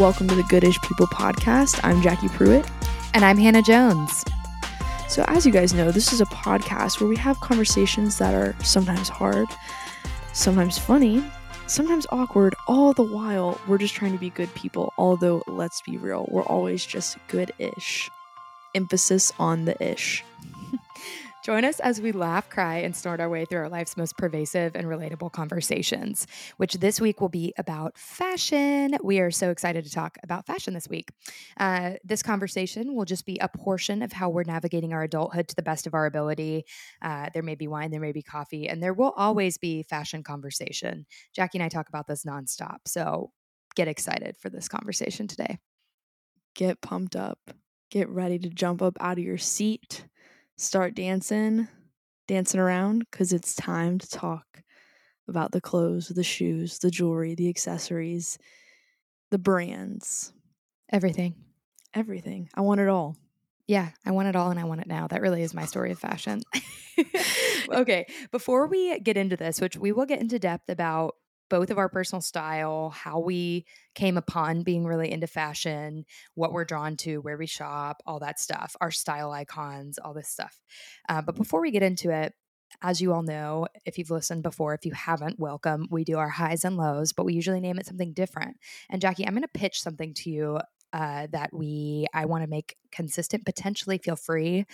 Welcome to the Goodish People podcast. I'm Jackie Pruitt. And I'm Hannah Jones. So, as you guys know, this is a podcast where we have conversations that are sometimes hard, sometimes funny, sometimes awkward. All the while, we're just trying to be good people. Although, let's be real, we're always just good ish. Emphasis on the ish. Join us as we laugh, cry, and snort our way through our life's most pervasive and relatable conversations, which this week will be about fashion. We are so excited to talk about fashion this week. Uh, this conversation will just be a portion of how we're navigating our adulthood to the best of our ability. Uh, there may be wine, there may be coffee, and there will always be fashion conversation. Jackie and I talk about this nonstop. So get excited for this conversation today. Get pumped up. Get ready to jump up out of your seat start dancing, dancing around, because it's time to talk about the clothes, the shoes, the jewelry, the accessories, the brands, everything. Everything. I want it all. Yeah, I want it all and I want it now. That really is my story of fashion. okay, before we get into this, which we will get into depth about both of our personal style, how we came upon being really into fashion, what we're drawn to, where we shop, all that stuff, our style icons, all this stuff. Uh, but before we get into it, as you all know, if you've listened before, if you haven't, welcome. We do our highs and lows, but we usually name it something different. And Jackie, I'm going to pitch something to you uh, that we I want to make consistent. Potentially, feel free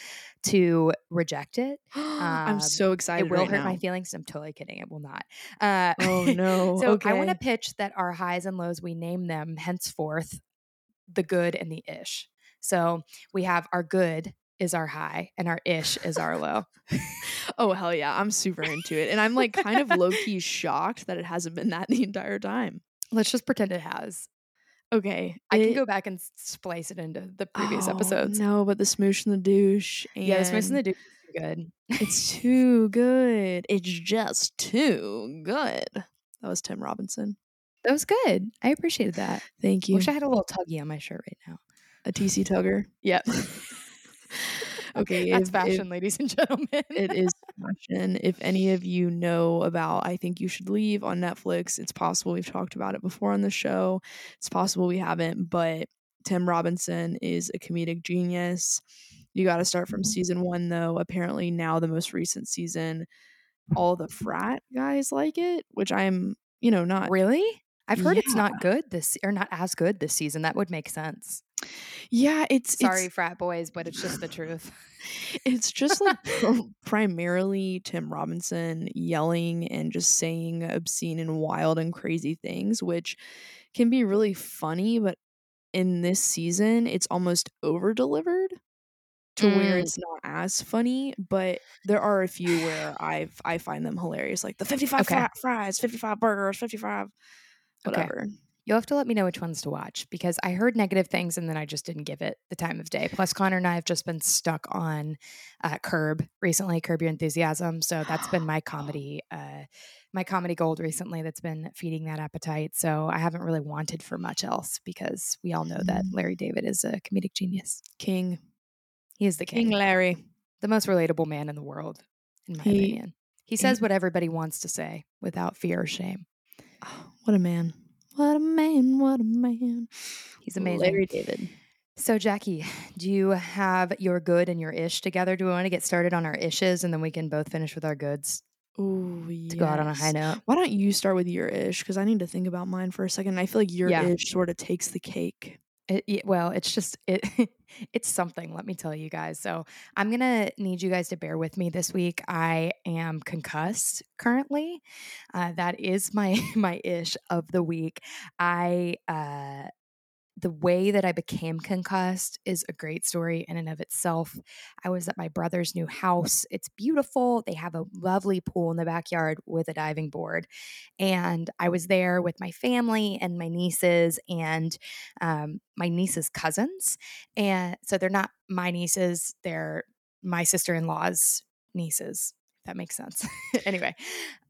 to reject it. Um, I'm so excited. It will right hurt now. my feelings. I'm totally kidding. It will not. Uh, Oh no. so okay. I want to pitch that our highs and lows we name them henceforth the good and the ish. So we have our good is our high and our ish is our low. oh hell yeah. I'm super into it. And I'm like kind of low key shocked that it hasn't been that the entire time. Let's just pretend it has. Okay. I can go back and splice it into the previous Oh, episodes. No, but the smoosh and the douche. And Yeah, the smooth and the douche is good. It's too good. It's just too good. That was Tim Robinson. That was good. I appreciated that. Thank you. Wish I had a little tuggy on my shirt right now. a TC Tugger. Yep. okay. That's if- fashion, if ladies and gentlemen. it is fashion. If any of you know about I Think You Should Leave on Netflix, it's possible we've talked about it before on the show. It's possible we haven't, but Tim Robinson is a comedic genius. You got to start from mm-hmm. season one, though. Apparently, now the most recent season, all the frat guys like it, which I'm, you know, not really? I've heard it's not good this or not as good this season. That would make sense. Yeah, it's Sorry, It's, frat boys, but it's just the truth. it's just like primarily Tim Robinson yelling and just saying obscene and wild and crazy things, which can be really funny. But in this season, it's almost over delivered to where Mm. it's not as funny. But there are a few where I've I find them hilarious, like the fifty five Okay. fries, fifty five burgers, fifty five Okay. You'll have to let me know which ones to watch because I heard negative things and then I just didn't give it the time of day. Plus, Connor and I have just been stuck on uh, Curb recently, Curb Your Enthusiasm. So that's been my comedy, uh, my comedy gold recently. That's been feeding that appetite. So I haven't really wanted for much else because we all know that Mm. Larry David is a comedic genius. King, He is the King king, Larry. the most relatable man in the world, in my He- opinion. He says what everybody wants to say without fear or shame. Oh, what a man! What a man! What a man! He's amazing. Larry David. So, Jackie, do you have your good and your ish together? Do we want to get started on our ishes and then we can both finish with our goods Ooh, to go out on a high note? Why don't you start with your ish? Because I need to think about mine for a second. I feel like your Yeah. ish sort of takes the cake. It, well, it's just it. it's something. Let me tell you guys. So I'm gonna need you guys to bear with me this week. I am concussed currently. Uh, that is my my ish of the week. I uh, the way that I became concussed is a great story in and of itself. I was at my brother's new house. It's beautiful. They have a lovely pool in the backyard with a diving board. And I was there with my family and my nieces and um, my niece's cousins. And so they're not my nieces, they're my sister in law's nieces, if that makes sense. anyway,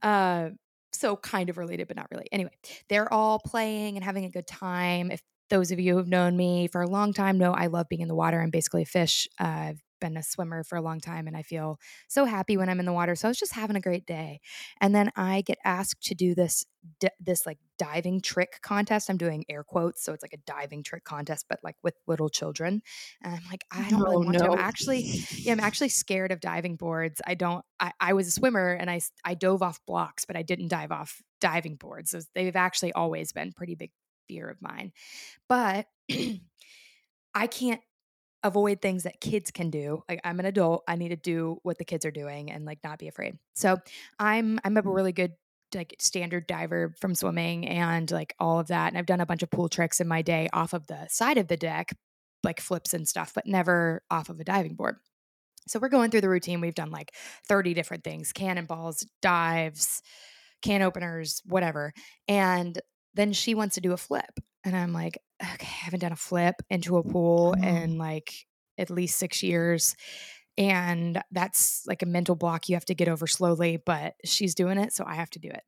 uh, so kind of related, but not really. Anyway, they're all playing and having a good time. If those of you who've known me for a long time know I love being in the water. I'm basically a fish. Uh, I've been a swimmer for a long time and I feel so happy when I'm in the water. So I was just having a great day. And then I get asked to do this d- this like diving trick contest. I'm doing air quotes, so it's like a diving trick contest but like with little children. And I'm like, I don't really Oh, want to. I'm actually yeah, I'm actually scared of diving boards. I don't I, I was a swimmer and I I dove off blocks, but I didn't dive off diving boards. So they've actually always been pretty big fear of mine. But I can't avoid things that kids can do. Like I'm an adult, I need to do what the kids are doing and like not be afraid. So I'm I'm a mm-hmm. really good like standard diver from swimming and like all of that. And I've done a bunch of pool tricks in my day off of the side of the deck, like flips and stuff, but never off of a diving board. So we're going through the routine. We've done like 30 different things, cannonballs, dives, can openers, whatever. And then she wants to do a flip. And I'm like, okay, I haven't done a flip into a pool Oh. in mm. like at least six years. And that's like a mental block you have to get over slowly, but she's doing it. So I have to do it.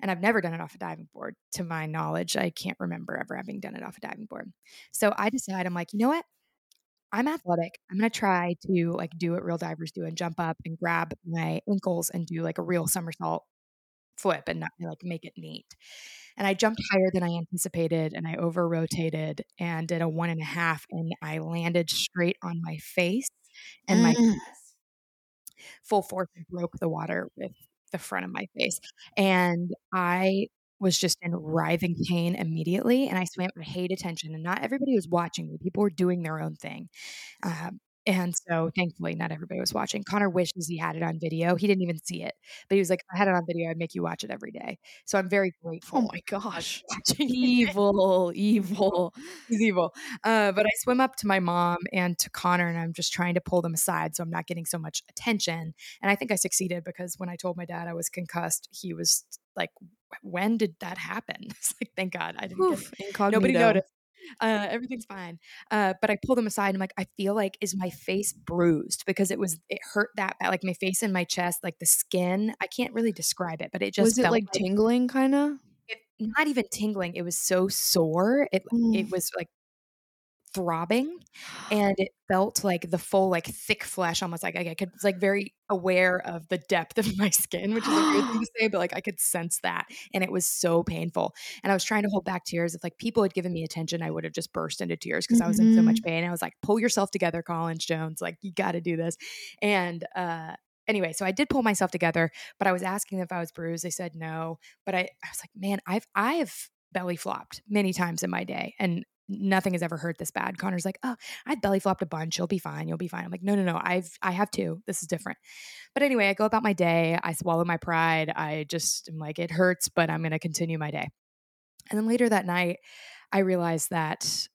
And I've never done it off a diving board to my knowledge. I can't remember ever having done it off a diving board. So I decide, I'm like, you know what? I'm athletic. I'm going to try to like do what real divers do and jump up and grab my ankles and do like a real somersault flip and not like make it neat. And I jumped higher than I anticipated and I over rotated and did a one and a half and I landed straight on my face and my Mm. chest full force broke the water with the front of my face. And I was just in writhing pain immediately. And I swam, I hate attention. And not everybody was watching me. People were doing their own thing. Um, and so thankfully, not everybody was watching. Connor wishes he had it on video. He didn't even see it, but he was like, if I had it on video, I'd make you watch it every day. So I'm very grateful. Oh my gosh. Evil, evil. He's evil. Uh, but I swim up to my mom and to Connor, and I'm just trying to pull them aside so I'm not getting so much attention. And I think I succeeded because when I told my dad I was concussed, he was like, "When did that happen?" It's like, "Thank God I didn't Oof. Nobody noticed. Uh, everything's fine. Uh, but I pulled them aside. And I'm like, I feel like is my face bruised because it was it hurt that bad. Like my face and my chest, like the skin. I can't really describe it, but it just Was it felt like tingling kind of? not even tingling. It was so sore. It it was like throbbing and it felt like the full like thick flesh almost like I could like very aware of the depth of my skin which is a weird thing to say but like I could sense that and it was so painful and I was trying to hold back tears if like people had given me attention I would have just burst into tears because I was in so much pain I was like pull yourself together Collins Jones like you got to do this and uh anyway so I did pull myself together but I was asking them if I was bruised they said no but I I was like man I've I've belly flopped many times in my day and nothing has ever hurt this bad. Connor's like, oh, I belly flopped a bunch. You'll be fine. You'll be fine. I'm like, no, no, no. I've I have two. This is different. But anyway, I go about my day. I swallow my pride. I just am like, it hurts, but I'm gonna continue my day. And then later that night, I realized that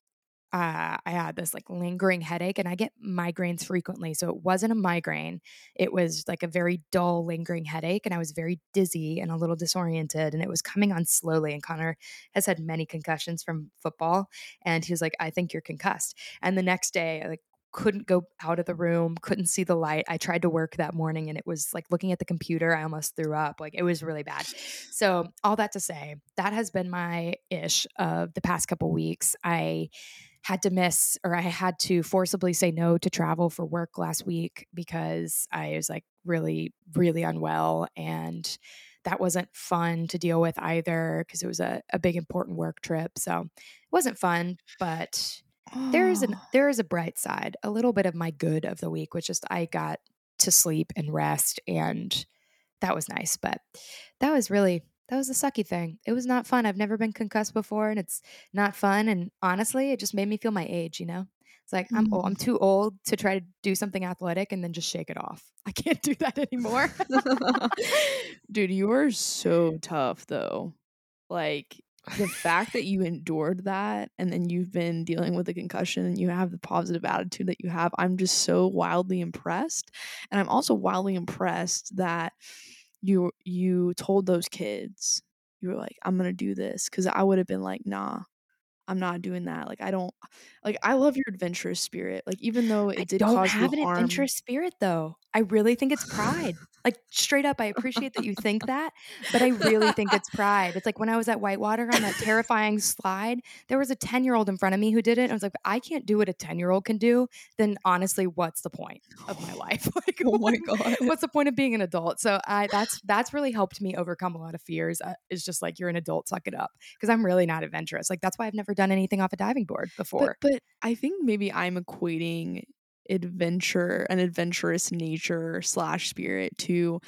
uh, I had this like lingering headache, and I get migraines frequently. So it wasn't a migraine; it was like a very dull, lingering headache, and I was very dizzy and a little disoriented, and it was coming on slowly. And Connor has had many concussions from football, and he was like, "I think you're concussed." And the next day, I like couldn't go out of the room, couldn't see the light. I tried to work that morning, and it was like looking at the computer, I almost threw up. Like it was really bad. So all that to say, that has been my ish of the past couple weeks. I had to miss or I had to forcibly say no to travel for work last week because I was like really, really unwell. And that wasn't fun to deal with either because it was a, a big, important work trip. So it wasn't fun, but there's an there is a bright side. A little bit of my good of the week, which is I got to sleep and rest and that was nice. But that was really that was a sucky thing. It was not fun. I've never been concussed before and it's not fun. And honestly, it just made me feel my age, you know? It's like I'm old, I'm mm. too old to try to do something athletic and then just shake it off. I can't do that anymore. Dude, you are so tough though. Like the fact that you endured that and then you've been dealing with a concussion and you have the positive attitude that you have, I'm just so wildly impressed. And I'm also wildly impressed that you you told those kids you were like, I'm gonna do this because I would have been like, nah, I'm not doing that. Like I don't like I love your adventurous spirit. Like even though it I did don't cause have you an harm, adventurous spirit though. I really think it's pride. Like straight up, I appreciate that you think that, but I really think it's pride. It's like when I was at Whitewater on that terrifying slide, there was a 10 year old in front of me who did it. And I was like, I can't do what a 10 year old can do. Then honestly, what's the point of my life? Like, Oh my god. what's the point of being an adult? So I that's that's really helped me overcome a lot of fears. Uh, it's just like you're an adult, suck it up. Because I'm really not adventurous. Like that's why I've never done anything off a diving board before. But but I think maybe I'm equating adventure an adventurous nature slash spirit to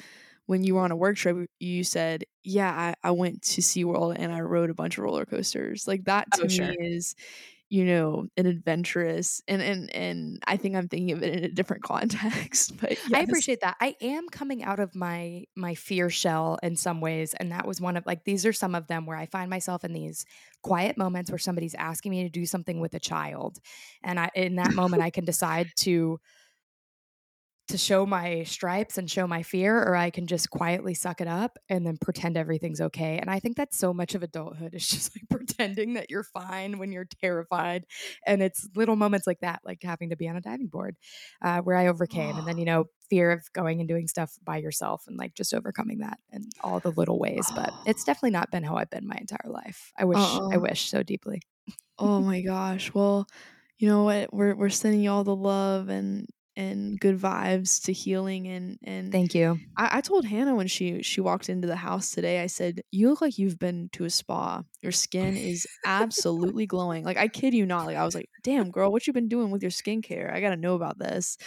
when you were on a work trip you said yeah I, I went to SeaWorld and I rode a bunch of roller coasters like that oh, to Oh, me sure. is you know an adventurous and and and I think I'm thinking of it in a different context but I appreciate that. I am coming out of my my fear shell in some ways, and that was one of like these are some of them where I find myself in these quiet moments where somebody's asking me to do something with a child, and I in that moment I can decide to to show my stripes and show my fear, or I can just quietly suck it up and then pretend everything's okay. And I think that's so much of adulthood. It's just like pretending that you're fine when you're terrified. And it's little moments like that, like having to be on a diving board, uh, where I overcame. And then, you know, fear of going and doing stuff by yourself and like just overcoming that in all the little ways. But it's definitely not been how I've been my entire life. I wish, I Uh-uh. wish so deeply. oh my gosh well you know what we're we're sending you all the love and and good vibes to healing and and Thank you. I, I told Hannah when she she walked into the house today, I said, You look like you've been to a spa. Your skin is absolutely glowing. Like I kid you not. Like I was like, damn girl, what you been doing with your skincare? I gotta know about this.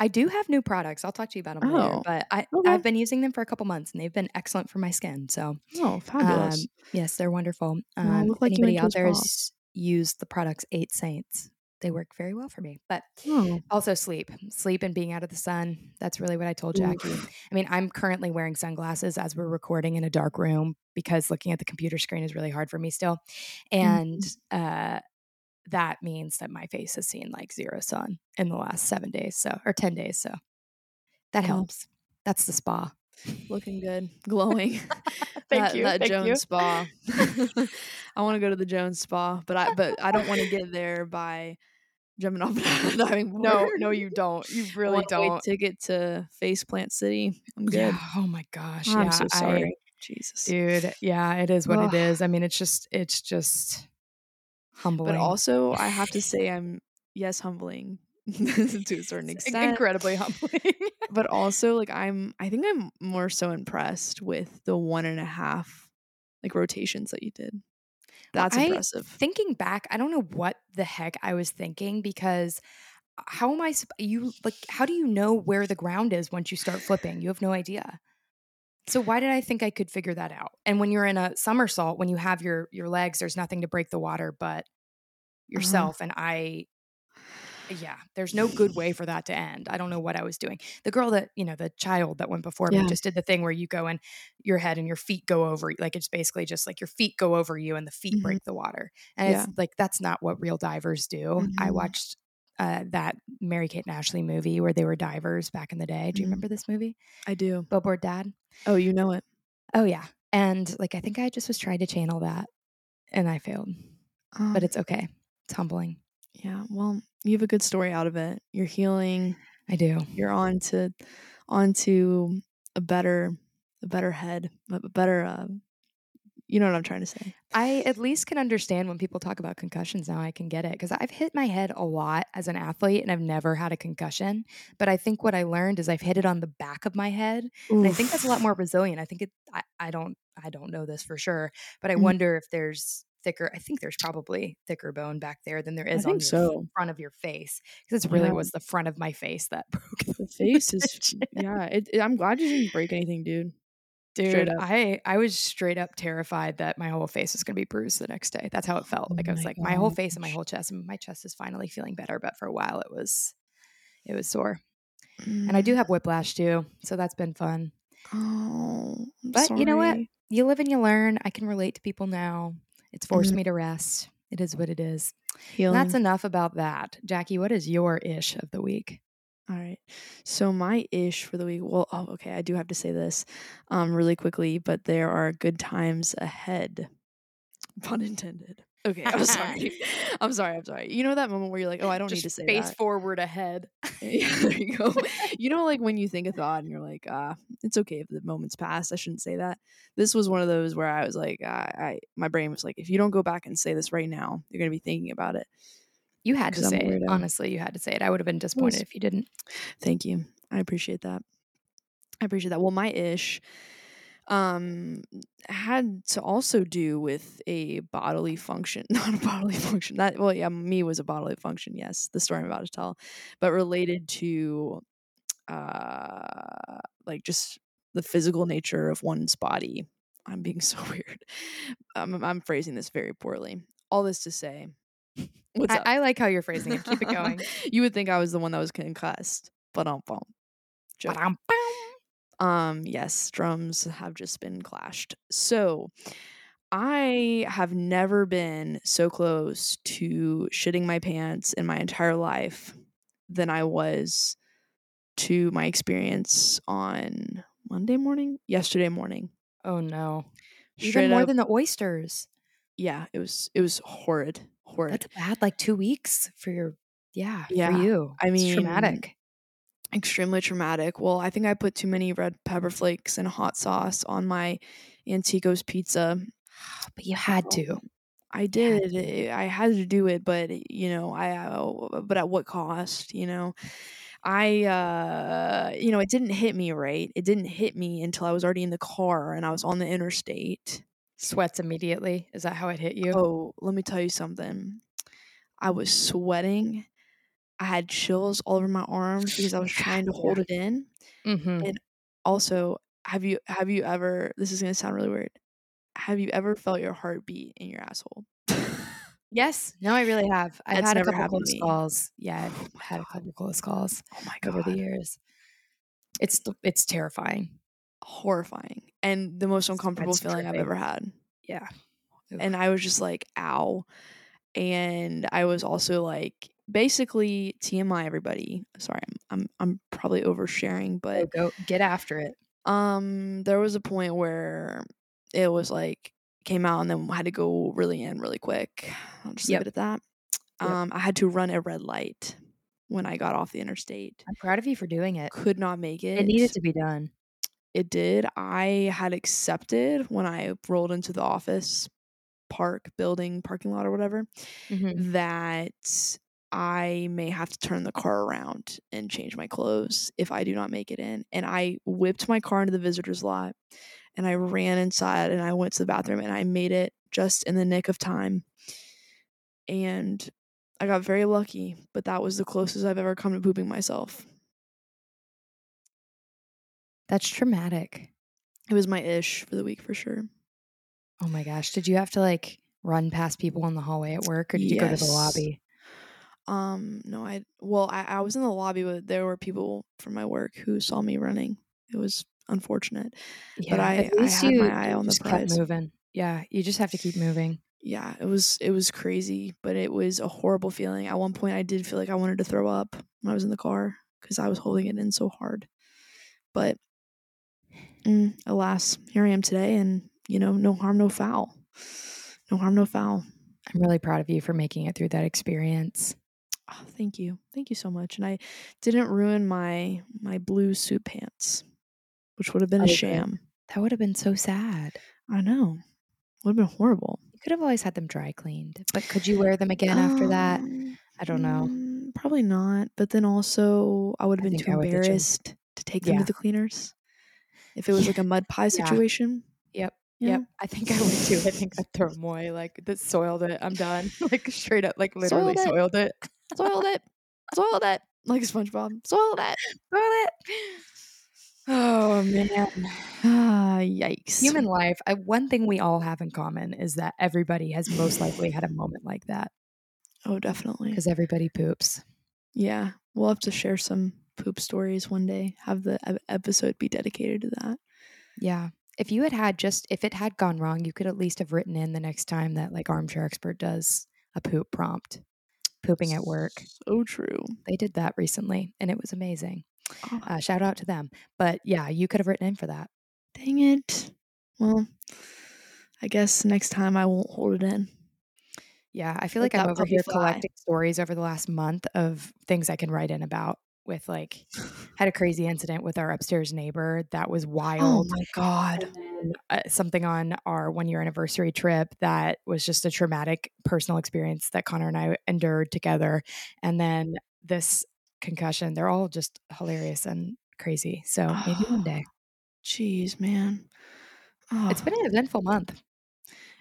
I do have new products. I'll talk to you about them later, Oh, but I, okay. I've been using them for a couple months and they've been excellent for my skin. So, Oh, fabulous. Um, yes, they're wonderful. Well, Um, look like anybody to out there has used the products Eight Saints, they work very well for me. But oh. also sleep, sleep and being out of the sun. That's really what I told. Jackie. I mean, I'm currently wearing sunglasses as we're recording in a dark room because looking at the computer screen is really hard for me still. And uh, that means that my face has seen like zero sun in the last seven days, so or ten days. So that Well. helps. That's the spa. Looking good. Glowing. Thank that, you, That thank Jones you. spa. I want to go to the Jones spa, but I but I don't want to get there by jumping off a diving board. No, no, you don't. You really don't. ticket to Faceplant City. I'm good. Yeah. Oh my gosh. I'm yeah. so I- sorry. Jesus. dude. Yeah, it is what Ugh. it is. I mean, it's just, it's just humbling. But also, I have to say, I'm yes humbling to a certain extent. incredibly humbling. But also, like I'm, I think I'm more so impressed with the one and a half like rotations that you did. That's I impressive. Thinking back, I don't know what the heck I was thinking because uh, how am I you like how do you know where the ground is once you start flipping? You have no idea. So why did I think I could figure that out? And when you're in a somersault, when you have your your legs, there's nothing to break the water but uh-huh. yourself. And I yeah, there's no good way for that to end. I don't know what I was doing. The girl that, you know, the child that went before Yeah. me just did the thing where you go and your head and your feet go over like it's basically just like your feet go over you and the feet Mhm. break the water. And it's like that's not what real divers do. I Mhm. watched uh, that Mary Kate and Ashley movie where they were divers back in the day. Do you Mhm. remember this movie? I do. Billboard Dad? Oh, you know it. Oh yeah. And like I think I just was trying to channel that and I failed. Um, But it's okay. It's humbling. Yeah. Well, you have a good story out of it. You're healing. I do. You're on to, on to a better, a better head, a better. Uh, you know what I'm trying to say. I at least can understand when people talk about concussions now. I can get it because I've hit my head a lot as an athlete and I've never had a concussion. But I think what I learned is I've hit it on the back of my head. And I think that's a lot more resilient. I think it, I, I don't, I don't know this for sure, but I Mhm. wonder if there's thicker, I think there's probably thicker bone back there than there is on your so. front of your face. Because it really Yeah. was the front of my face that broke the, The face is. Yeah. It, it- I'm glad you didn't break anything, dude. Dude, I I was straight up terrified that my whole face was going to be bruised the next day. That's how it felt. Oh Like I was like my whole face and my whole chest. And my chest is finally feeling better, but for a while it was it was sore. Mm. And I do have whiplash too, so that's been fun. Oh, I'm But you know what? You live and you learn. I can relate to people now. It's forced Mhm. me to rest. It is what it is. That's enough about that. Jackie, what is your ish of the week? All right. So my ish for the week. Well, oh, okay. I do have to say this, um, really quickly. But there are good times ahead. Pun intended. Okay, I'm sorry. I'm sorry. I'm sorry. You know that moment where you're like, "Oh, I don't Just need to say face that." forward ahead. Yeah, there you go. You know, like when you think a thought and you're like, "Ah, it's okay if the moment's passed. I shouldn't say that." This was one of those where I was like, I, I my brain was like, "If you don't go back and say this right now, you're gonna be thinking about it." You had to say it. Honestly, you had to say it. I would have been disappointed if you didn't. Thank you. I appreciate that. I appreciate that. Well, my ish um had to also do with a bodily function not a bodily function that well yeah me was a bodily function yes the story i'm about to tell but related to uh like just the physical nature of one's body. I'm being so weird. I'm, I'm phrasing this very poorly. All this to say what's I, up? I like how you're phrasing it. Keep it going. you would think i was the one that was concussed. But um joke. Um, yes, drums have just been clashed. So I have never been so close to shitting my pants in my entire life than I was to my experience on Monday morning, yesterday morning. Oh no. Straight Even more up, than the oysters. yeah, it was it was horrid, horrid. That's bad. Like two weeks for your yeah, Yeah, for you. I It's mean, traumatic. Extremely traumatic. Well, I think I put too many red pepper flakes and hot sauce on my Antico's pizza. But you had to. I did. I had to do it, but you know, I uh, but at what cost? You know, I uh, you know, it didn't hit me right. It didn't hit me until I was already in the car and I was on the interstate. Sweats immediately. Is that how it hit you? Oh, let me tell you something. I was sweating. I had chills all over my arms because I was trying to hold it in. Mm-hmm. And also, have you have you ever? This is gonna sound really weird. Have you ever felt your heart beat in your asshole? Yes. No, I really have. I've That's had a couple close calls. Yeah, I've Oh had a couple close calls Oh my God. over the years. It's it's terrifying. horrifying and the most uncomfortable Sweat's feeling I've ever had. Yeah. And I was just like, "Ow!" And I was also like, basically TMI. Everybody, sorry, I'm I'm, I'm probably oversharing, but go get after it. um, there was a point where it was like came out and then had to go really in really quick. I'll just Yep. leave it at that. Yep. Um, I had to run a red light when I got off the interstate. I'm proud of you for doing it. Could not make it. It needed to be done. It did. I had accepted when I rolled into the office park building parking lot or whatever Mhm. that I may have to turn the car around and change my clothes if I do not make it in. And I whipped my car into the visitors lot and I ran inside and I went to the bathroom and I made it just in the nick of time. And I got very lucky, but that was the closest I've ever come to pooping myself. That's traumatic. It was my ish for the week for sure. Oh my gosh. Did you have to like run past people in the hallway at work or did you go to the lobby? Um, no, I well, I, I was in the lobby, but there were people from my work who saw me running. It was unfortunate. Yeah. I- at I least had you, my eye on the prize. moving. Yeah. You just have to keep moving. Yeah, it was it was crazy, but it was a horrible feeling. At one point, I did feel like I wanted to throw up when I was in the car because I was holding it in so hard. But mm, alas, here I am today, and you know, no harm, no foul. No harm, no foul. I'm really proud of you for making it through that experience. Oh, thank you, thank you so much. And I didn't ruin my my blue suit pants, which would have been a Oh, sham. That would have been so sad. I know, would have been horrible. You could have always had them dry cleaned, but could you wear them again after that? Um, I don't know. mm, Probably not. But then also, I would have been too I would ditch 'em. embarrassed to take them Yeah. to the cleaners. If it was like a mud pie situation. Yep. you Yep. I think I would too. I think I'd throw them away. Like that soiled it. I'm done. like straight up, like literally Soiled it. soiled it. Soiled it. Soiled it. Like a SpongeBob. Soiled it. Soiled it. Oh man. Ah, yikes. Human life. I, one thing we all have in common is that everybody has most likely had a moment like that Oh, definitely. because everybody poops. Yeah. We'll have to share some poop stories one day. Have the episode be dedicated to that. Yeah. If you had had just, if it had gone wrong, you could at least have written in the next time that like Armchair Expert does a poop prompt, pooping at work. So true. They did that recently and it was amazing. Oh, Uh, shout out to them. But yeah, you could have written in for that. dang it. Well, I guess next time I won't hold it in. Yeah, I feel Let like I'm over here fly. collecting stories over the last month of things I can write in about with like had a crazy incident with our upstairs neighbor that was wild. Oh my god. Then uh, something on our one year anniversary trip that was just a traumatic personal experience that Connor and I endured together. And then this concussion, they're all just hilarious and crazy. So maybe one day. Jeez, man. It's been Oh, an eventful month.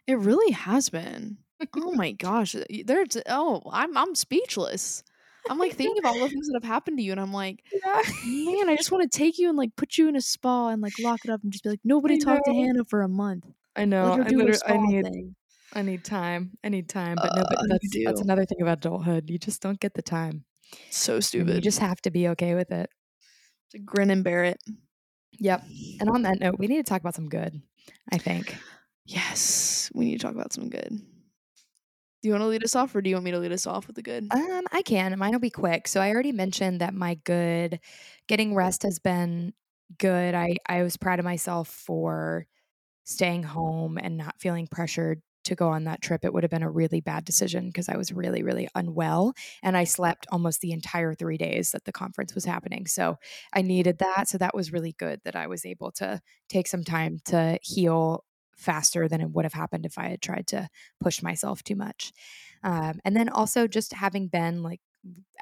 it really has been. Oh my gosh. There's oh, I'm I'm speechless. I'm like thinking of all the things that have happened to you and I'm like, Yeah. man, I just want to take you and like put you in a spa and like lock it up and just be like, nobody I talk to. Hannah for a month. I know. I do her literally I need thing. I need time. I need time. But no, but Uh, that's that's another thing about adulthood. You just don't get the time. So And you just have to be okay with it. to grin and bear it. Yep. And on that note, we need to talk about some good, I think. Yes, we need to talk about some good. Do you want to lead us off, or do you want me to lead us off with the good? Um, I can. Mine will be quick. So I already mentioned that my good getting rest has been good. I I was proud of myself for staying home and not feeling pressured to go on that trip. It would have been a really bad decision because I was really really unwell and I slept almost the entire 3 days that the conference was happening. So I needed that. So that was really good that I was able to take some time to heal faster than it would have happened if I had tried to push myself too much. Um, and then also just having been like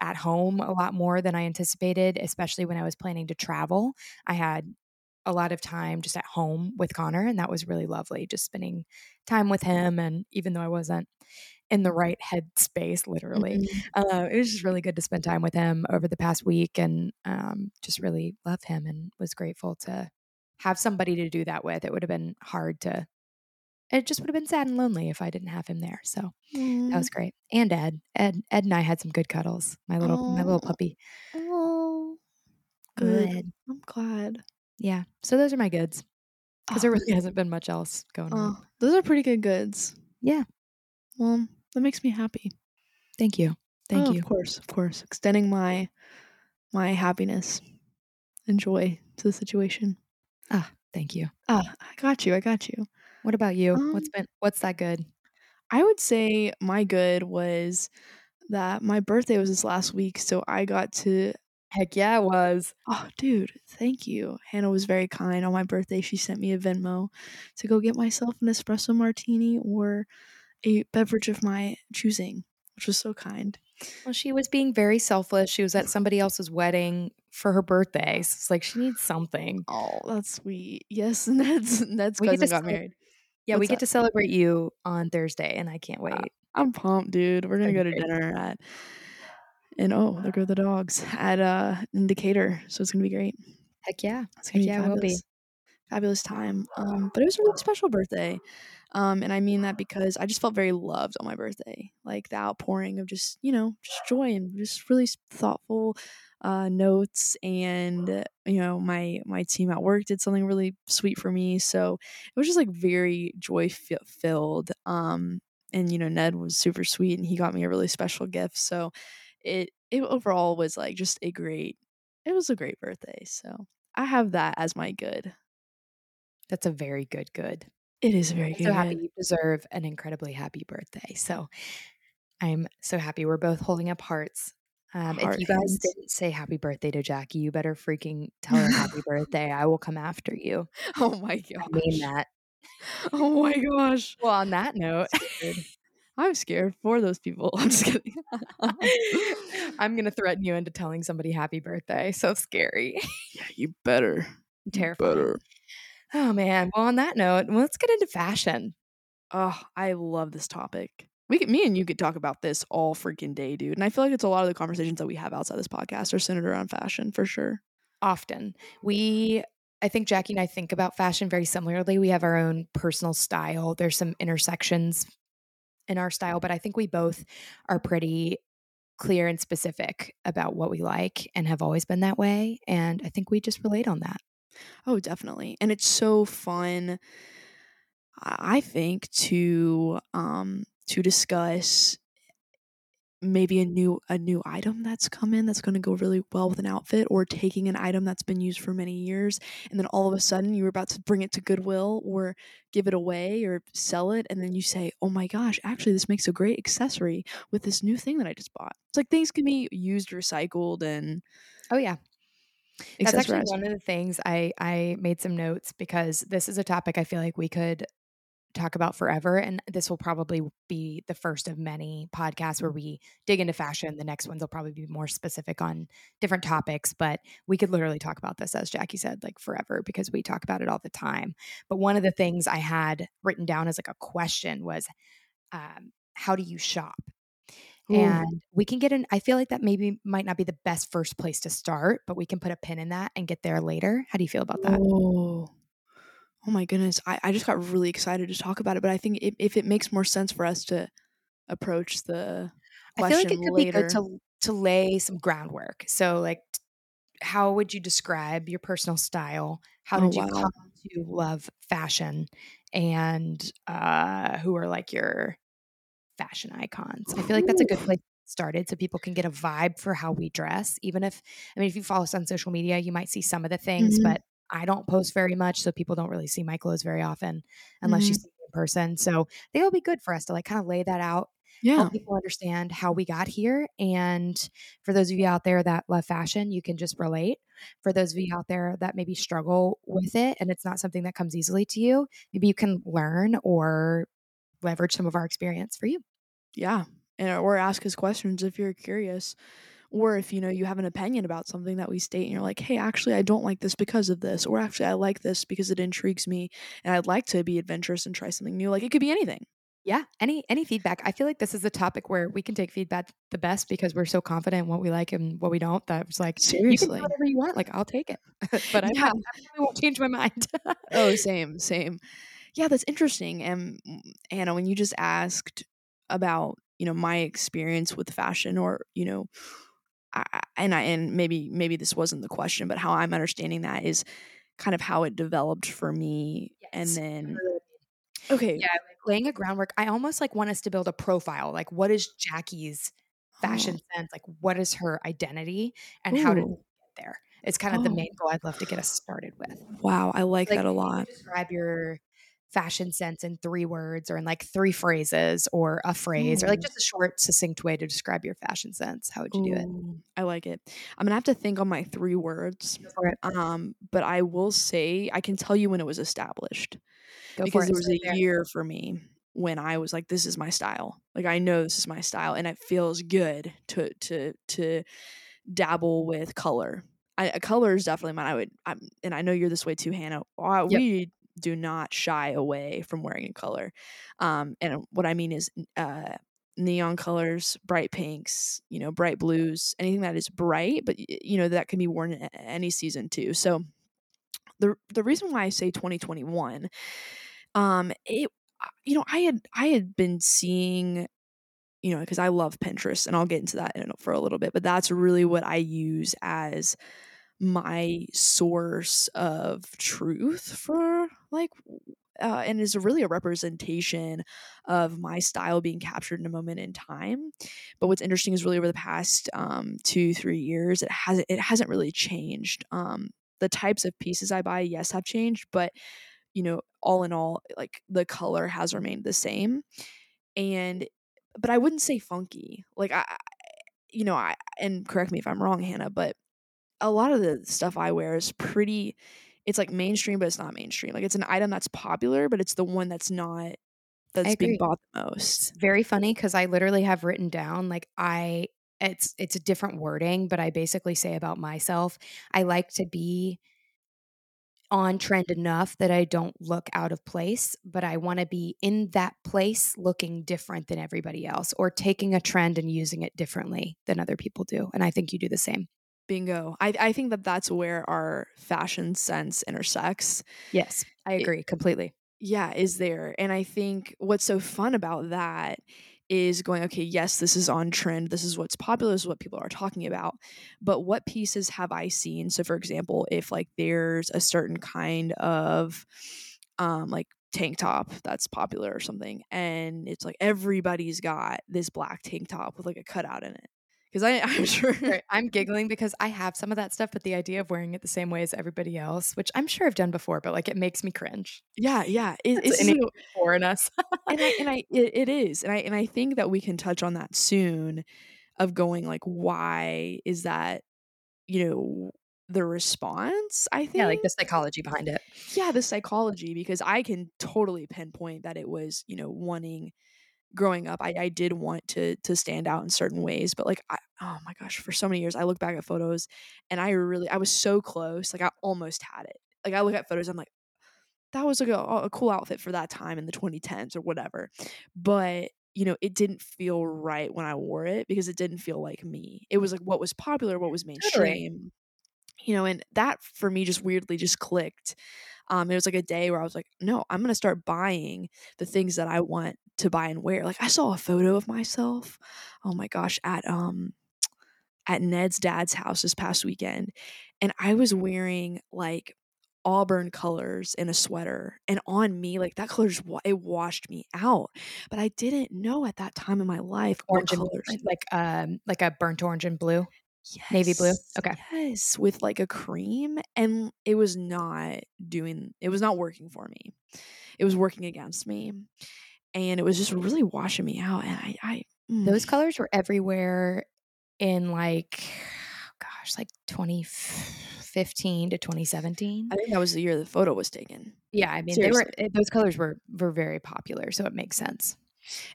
at home a lot more than I anticipated, especially when I was planning to travel. I had a lot of time just at home with Connor, and that was really lovely. Just spending time with him, and even though I wasn't in the right headspace, literally, Mhm. uh, it was just really good to spend time with him over the past week, and um, just really love him, and was grateful to have somebody to do that with. It would have been hard to. It just would have been sad and lonely if I didn't have him there. So that mm-hmm. was great. And Ed, Ed, Ed and I had some good cuddles. My little, my little puppy. Oh, good. Good. I'm glad. Yeah. So those are my goods because there Oh, really hasn't been much else going on. oh, those are pretty good goods. Yeah. Well, that makes me happy. Thank you. Thank Oh, you. Of course, of course. Extending my my happiness and joy to the situation. Ah, thank you. Ah, I got you. I got you. What about you? What's been what's that good? I would say my good was that my birthday was this last week, so I got to Heck yeah, it was. Oh, dude, thank you. Hannah was very kind. On my birthday, she sent me a Venmo to go get myself an espresso martini or a beverage of my choosing, which was so kind. Well, she was being very selfless. She was at somebody else's wedding for her birthday. So it's like she needs something. Oh, that's sweet. Yes, Ned's Ned's We cousin got married. Yeah, we get up? to celebrate you on Thursday, and I can't wait. I'm pumped, dude. We're gonna go to dinner at and oh, there go the dogs at uh Indicator. So it's gonna be great. Heck yeah. It's gonna be yeah, it will be. fabulous. Fabulous time. Um, but it was a really special birthday. Um, and I mean that because I just felt very loved on my birthday. Like the outpouring of just, you know, just joy and just really thoughtful uh, notes. And uh, you know, my my team at work did something really sweet for me. So it was just like very joy filled. Um, and you know, Ned was super sweet, and he got me a really special gift. So it it overall was like just a great. It was a great birthday. So I have that as my good. That's a very good good. It is very I'm good. so happy you deserve an incredibly happy birthday. So I'm so happy we're both holding up hearts. Um, if you guys didn't say happy birthday to Jackie, you better freaking tell her happy birthday. I will come after you. Oh my I mean that. Oh my gosh. Well, on that note, I'm scared for those people. I'm just kidding. I'm going to threaten you into telling somebody happy birthday. So scary. yeah, you better. You better. Oh, man. Well, on that note, let's get into fashion. Oh, I love this topic. We could, me and you could talk about this all freaking day, dude. And I feel like it's a lot of the conversations that we have outside this podcast are centered around fashion for sure. Often. We, I think Jackie and I think about fashion very similarly. We have our own personal style. There's some intersections in our style, but I think we both are pretty clear and specific about what we like and have always been that way. And I think we just relate on that. Oh, definitely. And it's so fun, I think, to um to discuss maybe a new a new item that's come in that's going to go really well with an outfit or taking an item that's been used for many years and then all of a sudden you're about to bring it to goodwill or give it away or sell it and then you say oh my gosh actually this makes a great accessory with this new thing that i just bought it's like things can be used recycled and oh yeah that's actually one of the things I I made some notes because this is a topic I feel like we could talk about forever. And this will probably be the first of many podcasts where we dig into fashion. The next ones will probably be more specific on different topics, but we could literally talk about this, as Jackie said, like forever because we talk about it all the time. But one of the things I had written down as like a question was, um, how do you shop? Ooh. And we can get in. I feel like that maybe might not be the best first place to start, but we can put a pin in that and get there later. How do you feel about that? Oh. Oh my goodness. I, I just got really excited to talk about it, but I think if, if it makes more sense for us to approach the I feel like it question could later. be good to to lay some groundwork. So, like, how would you describe your personal style? How Oh, did you come to love fashion? And uh, who are like your fashion icons? I feel like that's a good place to get started so people can get a vibe for how we dress. Even if, I mean, if you follow us on social media, you might see some of the things, Mhm, but I don't post very much. So people don't really see my clothes very often unless you mhm. see me in person. So I think it'll be good for us to like kind of lay that out Yeah. help people understand how we got here. And for those of you out there that love fashion, you can just relate. For those of you out there that maybe struggle with it and it's not something that comes easily to you, maybe you can learn or leverage some of our experience for you. Yeah. And uh, or ask us questions if you're curious. Or if you know you have an opinion about something that we state and you're like, hey, actually I don't like this because of this, or actually I like this because it intrigues me and I'd like to be adventurous and try something new. Like it could be anything. Yeah, any any feedback. I feel like this is a topic where we can take feedback the best because we're so confident in what we like and what we don't. That it's like you Seriously. whatever you want. Like I'll take it, but I, I, Yeah. I probably won't change my mind. Oh, same, same. Yeah, that's interesting. And mm, Hannah, when you just asked about, you know, my experience with fashion or, you know, I, and I and maybe maybe this wasn't the question, but how I'm understanding that is kind of how it developed for me. And then okay. Yeah, like laying a groundwork. I almost like want us to build a profile. Like, what is Jackie's fashion sense? Like, what is her identity, and how did we get there? It's kind of the Oh. main goal I'd love to get us started with. Wow, I like Like, that a lot. describe your fashion sense in three words, or in like three phrases, or a phrase, or like just a short, succinct way to describe your fashion sense. How would you do it? I like it. I'm gonna have to think on my three words. Go for it. Um, but I will say I can tell you when it was established Go because it. there was a there. year for me when I was like, "This is my style." Like I know this is my style, and it feels good to to to dabble with color. I uh, color is definitely mine. I would, I'm, and I know you're this way too, Hannah. Yep. We do not shy away from wearing a color. Um, and what I mean is, uh, neon colors, bright pinks, you know, bright blues, anything that is bright, but you know that can be worn in any season too. So the the reason why I say 2021, um, it, uh, you know, I had I had been seeing you know, because I love Pinterest, and I'll get into that in, for a little bit. But that's really what I use as my source of truth for like, uh, and is really a representation of my style being captured in a moment in time. But what's interesting is really over the past um, two, three years, it hasn't it hasn't really changed. Um, the types of pieces I buy, yes, have changed, but you know, all in all, like the color has remained the same. And but I wouldn't say funky. Like I, I- you know, I and correct me if I'm wrong, Hannah, but a lot of the stuff I wear is pretty. It's like mainstream, but it's not mainstream. Like it's an item that's popular, but it's the one that's not that's being bought the most. It's very funny because I literally have written down like I it's it's a different wording, but I basically say about myself, I like to be on trend enough that I don't look out of place, but I want to be in that place looking different than everybody else or taking a trend and using it differently than other people do. And I think you do the same. Bingo. I I think that that's where our fashion sense intersects. Yes, I It- agree completely. yeah is there and i think what's so fun about that is going okay yes this is on trend this is what's popular this is what people are talking about but what pieces have i seen so for example if like there's a certain kind of um like tank top that's popular or something and it's like everybody's got this black tank top with like a cutout in it because i'm sure I'm giggling because I have some of that stuff, but the idea of wearing it the same way as everybody else, which I'm sure I've done before, but like it makes me cringe. yeah yeah it, It's so- foreign us. and I and I it, it is and I and I think that we can touch on that soon of going like why is that you know the response I think yeah, like the psychology behind it. yeah the psychology because I can totally pinpoint that it was you know wanting growing up I, I did want to to stand out in certain ways but like I, oh my gosh for so many years I look back at photos and I really I was so close like I almost had it. Like I look at photos I'm like that was like a, a cool outfit for that time in the 2010s or whatever. But you know it didn't feel right when I wore it because it didn't feel like me. It was like what was popular what was mainstream you know and that for me just weirdly just clicked. Um it was like a day where i was like no i'm gonna start buying the things that i want to buy and wear like i saw a photo of myself oh my gosh at um at ned's dad's house this past weekend and i was wearing like auburn colors in a sweater and on me like that color just it washed me out but i didn't know at that time in my life Orange and colors like um like a burnt orange and blue. Navy blue? Okay. Yes, with like a cream and it was not doing it was not working for me. It was working against me. And it was just really washing me out and I I mm, Those colors were everywhere in like gosh, like 2015 to 2017. I think that was the year the photo was taken. Yeah, I mean Seriously. they were those colors were were very popular, so it makes sense.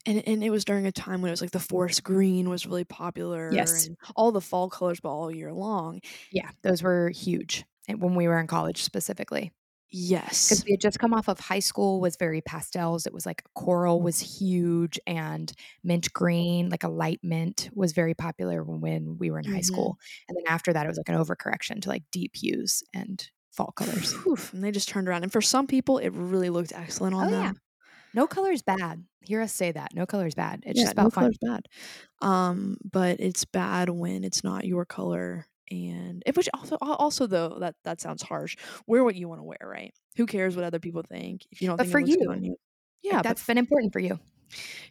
And and it was during a time when it was like the forest green was really popular Yes. and all the fall colors but all year long. Yeah, those were huge and when we were in college specifically. Because Yes. we had just come off of high school was very pastels. It was like coral was huge and mint green, like a light mint was very popular when, we were in high Mhm. school. And then after that it was like an overcorrection to like deep hues and fall colors. Whew, and they just turned around and for some people it really looked excellent on Oh, them. yeah. No is bad. Hear us say that. No color is bad. It's yeah, just no about fun. color's bad. Um, but it's bad when it's not your color. And it, which also also though that that sounds harsh. Wear what you want to wear, right? Who cares what other people think if you don't But think for it looks good you, you? Like, Yeah, but that's been important for you.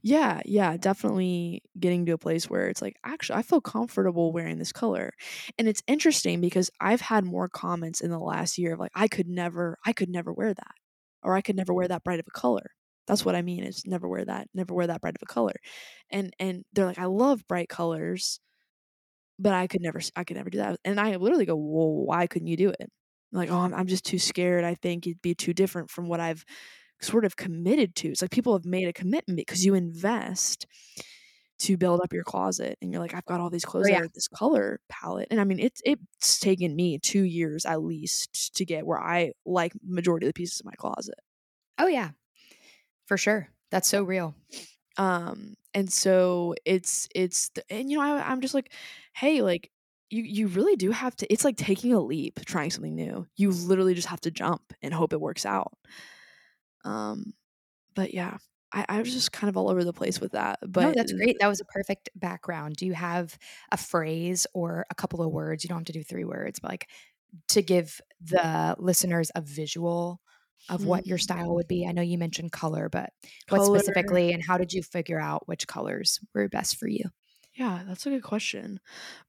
yeah, yeah, definitely getting to a place where it's like, actually, I feel comfortable wearing this color. And it's interesting because I've had more comments in the last year of like, I could never, I could never wear that. Or I could never wear that bright of a color. That's what I mean is never wear that, never wear that bright of a color. And and they're like, I love bright colors, but I could never, I could never do that. And I literally go, well, why couldn't you do it? Like, oh, I'm, I'm just too scared. I think it'd be too different from what I've sort of committed to. It's like people have made a commitment because you invest to build up your closet and you're like, I've got all these clothes Oh, yeah. this color palette. And I mean it's it's taken me two years at least to get where I like majority of the pieces of my closet. Oh yeah. For sure. That's so real. Um and so it's it's and you know, I, I'm just like, hey, like you you really do have to it's like taking a leap, trying something new. You literally just have to jump and hope it works out. Um but yeah. I, I was just kind of all over the place with that. But no, that's great. That was a perfect background. Do you have a phrase or a couple of words? You don't have to do three words, but like to give the listeners a visual of what your style would be. I know you mentioned color, but what specifically and how did you figure out which colors were best for you? Yeah, that's a good question.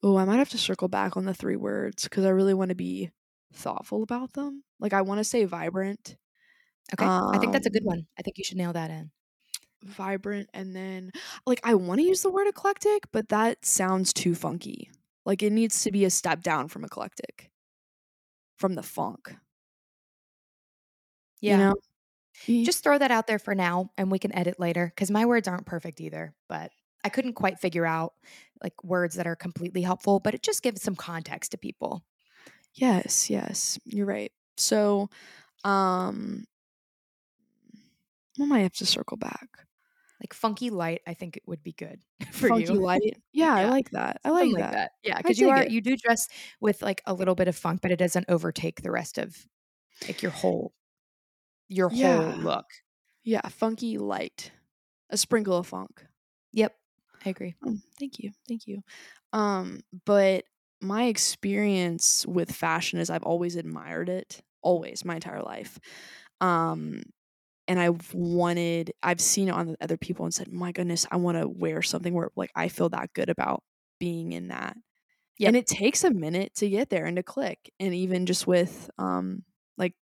Oh, I might have to circle back on the three words because I really want to be thoughtful about them. Like I want to say vibrant, Okay. I think that's a good Um, one. I think you should nail that in. vibrant, and then like I want to use the word eclectic, but that sounds too funky. Like it needs to be a step down from eclectic, from the funk. Yeah. You know? Just throw that out there for now and we can edit later because my words aren't perfect either, but I couldn't quite figure out like words that are completely helpful, but it just gives some context to people. yes, yes, you're right. So, um, I might have to circle back. Like funky light, I think it would be good for funky you. light. Yeah, I like that. I Something like that. Yeah, because you are it. you do dress with like a little bit of funk, but it doesn't overtake the rest of like your whole your Yeah. whole look. Yeah, funky light. A sprinkle of funk. Yep, I agree. Oh, thank you. Thank you. Um, but my experience with fashion is I've always admired it, always, my entire life. Um, and I've wanted I've seen it on other people and said, "My goodness, I want to wear something where like I feel that good about being in that." Yep. And it takes a minute to get there and to click. And even just with um like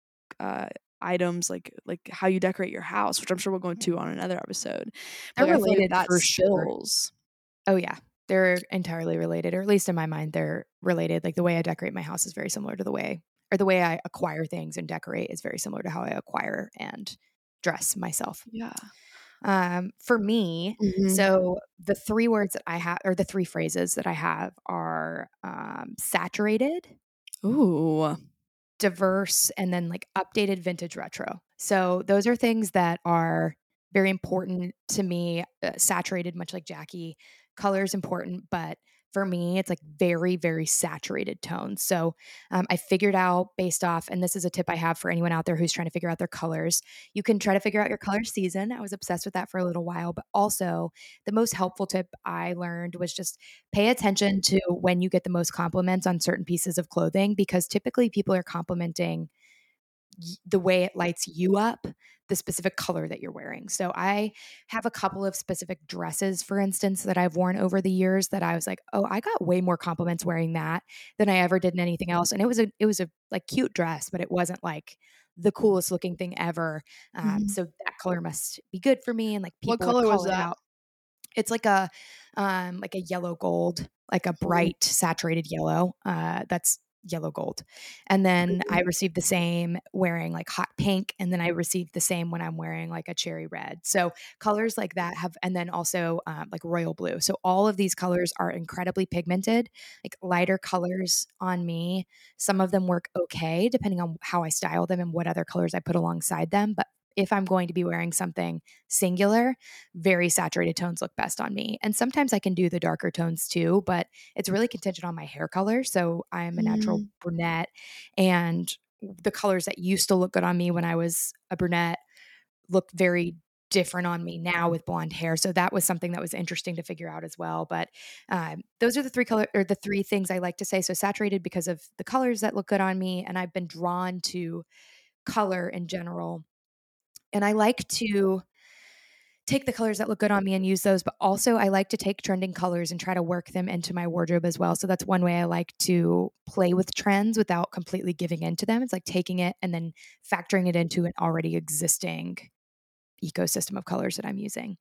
uh items like like how you decorate your house, which I'm sure we'll go into on another episode. They're But, like, I feel related that for sure. Oh yeah, they're entirely related, or at least in my mind, they're related. Like the way I decorate my house is very similar to the way, or the way I acquire things and decorate is very similar to how I acquire and dress myself. Yeah. Um, for me, Mhm. so the three words that I have, or the three phrases that I have, are um, saturated, Ooh. Diverse, and then like updated vintage retro. So those are things that are very important to me. Uh, saturated, much like Jackie, color is important, but for me, it's like very, very saturated tones. So um, I figured out based off, and this is a tip I have for anyone out there who's trying to figure out their colors. You can try to figure out your color season. I was obsessed with that for a little while, but also the most helpful tip I learned was just pay attention to when you get the most compliments on certain pieces of clothing because typically people are complimenting the way it lights you up the specific color that you're wearing. So I have a couple of specific dresses for instance that I've worn over the years that I was like, "Oh, I got way more compliments wearing that than I ever did in anything else." And it was a it was a like cute dress, but it wasn't like the coolest looking thing ever. Um, Mhm. so that color must be good for me and like people What color was that? out. It's like a um like a yellow gold, like a bright saturated yellow. Uh that's yellow gold. And then I received the same wearing like hot pink and then I received the same when I'm wearing like a cherry red. So colors like that have and then also um, like royal blue. So all of these colors are incredibly pigmented. Like lighter colors on me, some of them work okay depending on how I style them and what other colors I put alongside them, but if I'm going to be wearing something singular, very saturated tones look best on me. And sometimes I can do the darker tones too, but it's really contingent on my hair color. So I'm a natural Mm. brunette, and the colors that used to look good on me when I was a brunette look very different on me now with blonde hair. So that was something that was interesting to figure out as well. But um, those are the three color or the three things I like to say. So saturated because of the colors that look good on me, and I've been drawn to color in general. And I like to take the colors that look good on me and use those, but also I like to take trending colors and try to work them into my wardrobe as well. So that's one way I like to play with trends without completely giving into them. It's like taking it and then factoring it into an already existing ecosystem of colors that I'm using.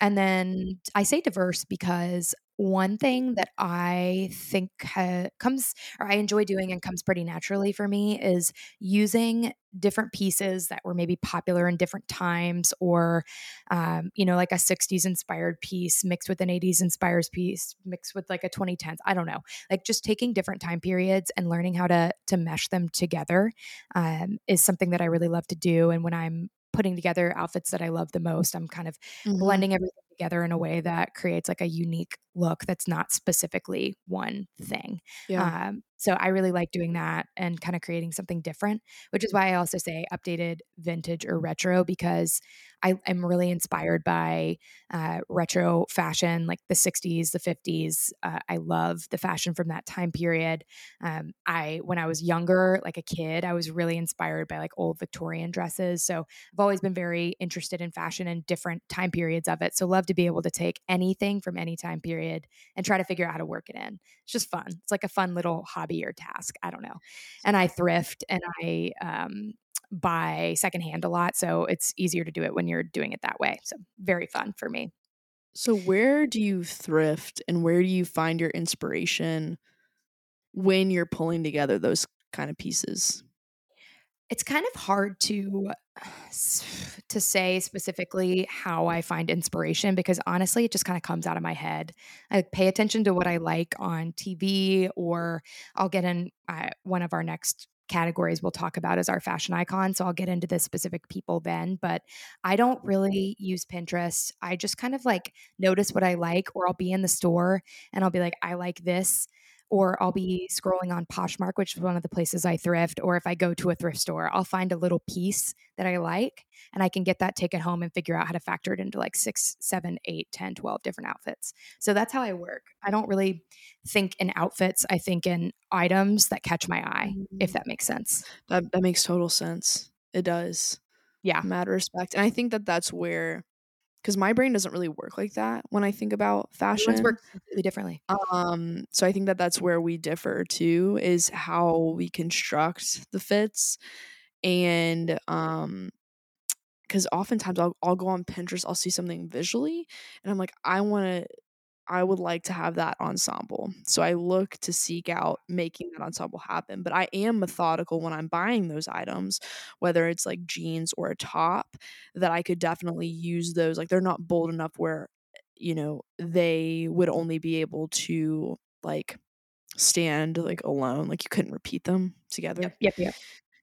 And then I say diverse because one thing that I think ha- comes or I enjoy doing and comes pretty naturally for me is using different pieces that were maybe popular in different times or um, you know like a 60s inspired piece mixed with an 80s inspired piece mixed with like a 2010s i don't know like just taking different time periods and learning how to to mesh them together um, is something that i really love to do. And when i'm putting together outfits that i love the most i'm kind of Mhm. blending everything together in a way that creates like a unique look that's not specifically one thing. Yeah. Um, so I really like doing that and kind of creating something different, which is why I also say updated, vintage, or retro because I am really inspired by uh, retro fashion, like the 60s, the 50s. Uh, I love the fashion from that time period. Um, I, when I was younger, like a kid, I was really inspired by like old Victorian dresses. So I've always been very interested in fashion and different time periods of it. So love to be able to take anything from any time period and try to figure out how to work it in. It's just fun. It's like a fun little hobby or task. I don't know. And I thrift and I um, buy secondhand a lot. So it's easier to do it when you're doing it that way. So very fun for me. So where do you thrift and where do you find your inspiration when you're pulling together those kind of pieces? It's kind of hard to to say specifically how I find inspiration because honestly it just kind of comes out of my head. I pay attention to what I like on TV or I'll get in uh, one of our next categories we'll talk about as our fashion icon so I'll get into the specific people then but I don't really use Pinterest. I just kind of like notice what I like or I'll be in the store and I'll be like I like this or I'll be scrolling on Poshmark, which is one of the places I thrift, or if I go to a thrift store, I'll find a little piece that I like and I can get that, take it home and figure out how to factor it into like six, seven, eight, 10, 12 different outfits. So that's how I work. I don't really think in outfits, I think in items that catch my eye, if mm. that makes sense. That that makes total sense. It does. Yeah. mad respect. And I think that that's where, because my brain doesn't really work like that when I think about fashion. Everyone's work completely differently. Um, so I think that that's where we differ too, is how we construct the fits, and um, because oftentimes I'll I'll go on Pinterest, I'll see something visually, and I'm like, I want to. I would like to have that ensemble. So I look to seek out making that ensemble happen. But I am methodical when I'm buying those items, whether it's like jeans or a top, that I could definitely use those. Like they're not bold enough where, you know, they would only be able to like stand like alone. Like you couldn't repeat them together. Yep, yep, yep.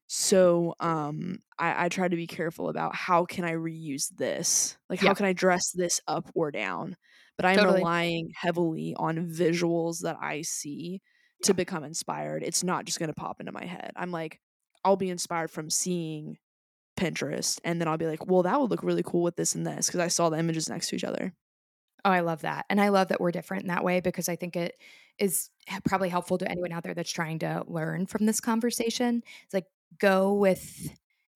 So um I, I try to be careful about how can I reuse this? Like how can I dress this up or down? But I'm Totally. relying heavily on visuals that I see Yeah. to become inspired. It's not just gonna pop into my head. I'm like, I'll be inspired from seeing Pinterest and then I'll be like, well, that would look really cool with this and this because I saw the images next to each other. Oh, I love that. And I love that we're different in that way because I think it is probably helpful to anyone out there that's trying to learn from this conversation. It's like go with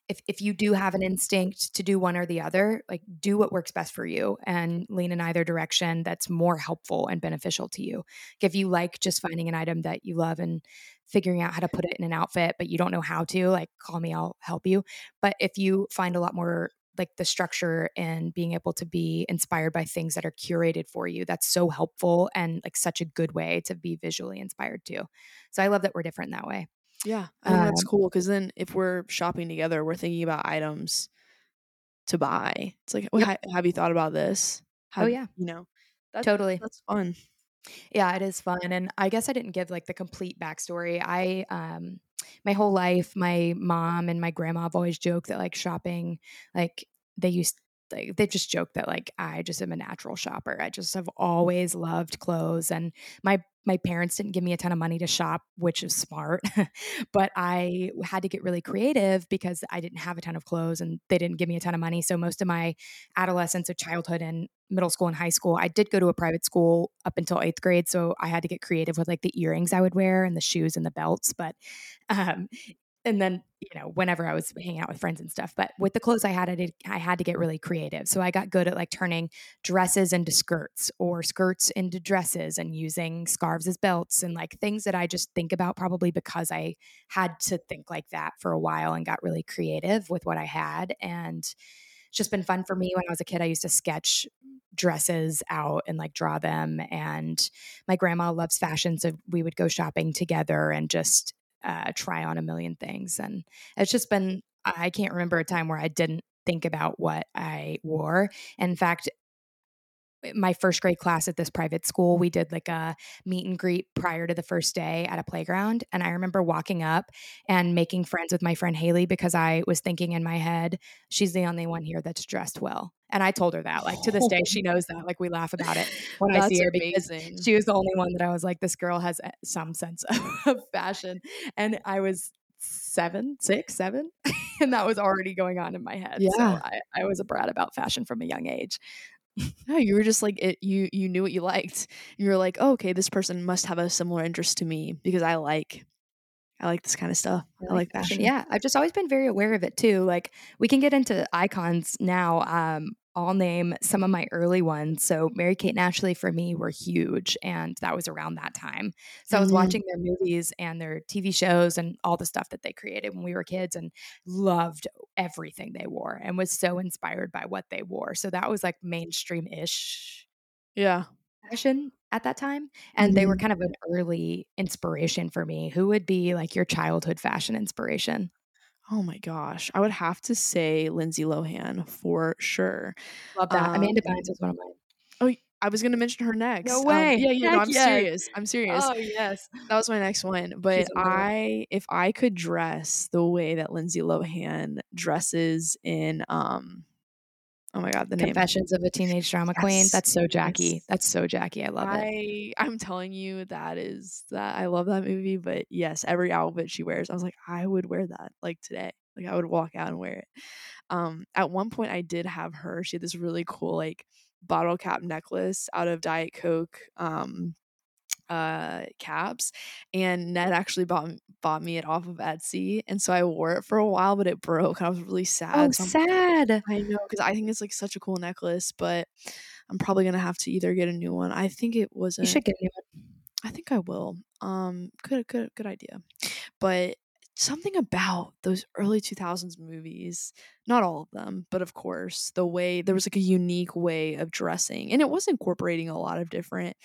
if if you do have an instinct to do one or the other, like do what works best for you and lean in either direction that's more helpful and beneficial to you. If you like just finding an item that you love and figuring out how to put it in an outfit but you don't know how to, like call me, I'll help you. But if you find a lot more like the structure and being able to be inspired by things that are curated for you. That's so helpful and like such a good way to be visually inspired too. So I love that we're different that way. Yeah. I think that's Um, cool because then if we're shopping together, we're thinking about items to buy. It's like, well, Yep. ha- have you thought about this? Oh yeah, you know, that, totally. that's fun. Yeah, it is fun. And I guess I didn't give like the complete backstory. I, um, my whole life, my mom and my grandma have always joked that like shopping, like they used, like they just joke that like I just am a natural shopper. I just have always loved clothes, and my my parents didn't give me a ton of money to shop, which is smart. but I had to get really creative because I didn't have a ton of clothes, and they didn't give me a ton of money. So most of my adolescence, or childhood, and middle school and high school, I did go to a private school up until eighth grade. So I had to get creative with like the earrings I would wear and the shoes and the belts. But, um, and then, you know, whenever I was hanging out with friends and stuff, but with the clothes I had, I did, I had to get really creative. So I got good at like turning dresses into skirts or skirts into dresses and using scarves as belts and like things that I just think about probably because I had to think like that for a while and got really creative with what I had. And it's just been fun for me when I was a kid. I used to sketch dresses out and like draw them. And my grandma loves fashion. So we would go shopping together and just uh, try on a million things. And it's just been, I can't remember a time where I didn't think about what I wore. In fact, my first grade class at this private school, we did like a meet and greet prior to the first day at a playground. And I remember walking up and making friends with my friend Haley because I was thinking in my head, she's the only one here that's dressed well. And I told her that. Like to this day, she knows that. Like we laugh about it when I see her because she was the only one that I was like, this girl has uh, some sense of, fashion. And I was seven, six, seven. and that was already going on in my head. So Yeah. I, I was a brat about fashion from a young age. No, you were just like it. You you knew what you liked. You were like, oh, okay, this person must have a similar interest to me because I like, I like this kind of stuff. I like fashion. Yeah, I've just always been very aware of it too. Like we can get into icons now. Um, I'll name some of my early ones. So Mary Kate and Ashley for me were huge, and that was around that time. So I was Mhm. watching their movies and their TV shows and all the stuff that they created when we were kids, and loved everything they wore, and was so inspired by what they wore. So that was like mainstream ish Yeah. fashion at that time. And they were Mhm. kind of an early inspiration for me. Who would be like your childhood fashion inspiration? Oh my gosh, I would have to say Lindsay Lohan for sure. Love that. Amanda Um, Bynes was one of mine. Oh, I was gonna mention her next. No Um, way. yeah, yeah, no, Heck I'm yes. serious. I'm serious. Oh, yes. That was my next one. But. I if I could dress the way that Lindsay Lohan dresses in um oh my god, the name. Confessions of a Teenage Drama Queen. That's so Jackie. yes. That's so Jackie. I love it. I I'm telling you that is that I love that movie, but yes, every outfit she wears, I was like, I would wear that like today. Like I would walk out and wear it. Um at one point I did have her. She had this really cool like bottle cap necklace out of Diet Coke um uh caps and Ned actually bought bought me it off of Etsy and so I wore it for a while but it broke and I was really sad. Oh, so sad. I know cuz I think it's like such a cool necklace but I'm probably to have to either get a new one. I think it was You should get a new one. I think I will. Um good good good idea. But something about those early 2000s movies, not all of them, but of course, the way there was like a unique way of dressing and it was incorporating a lot of different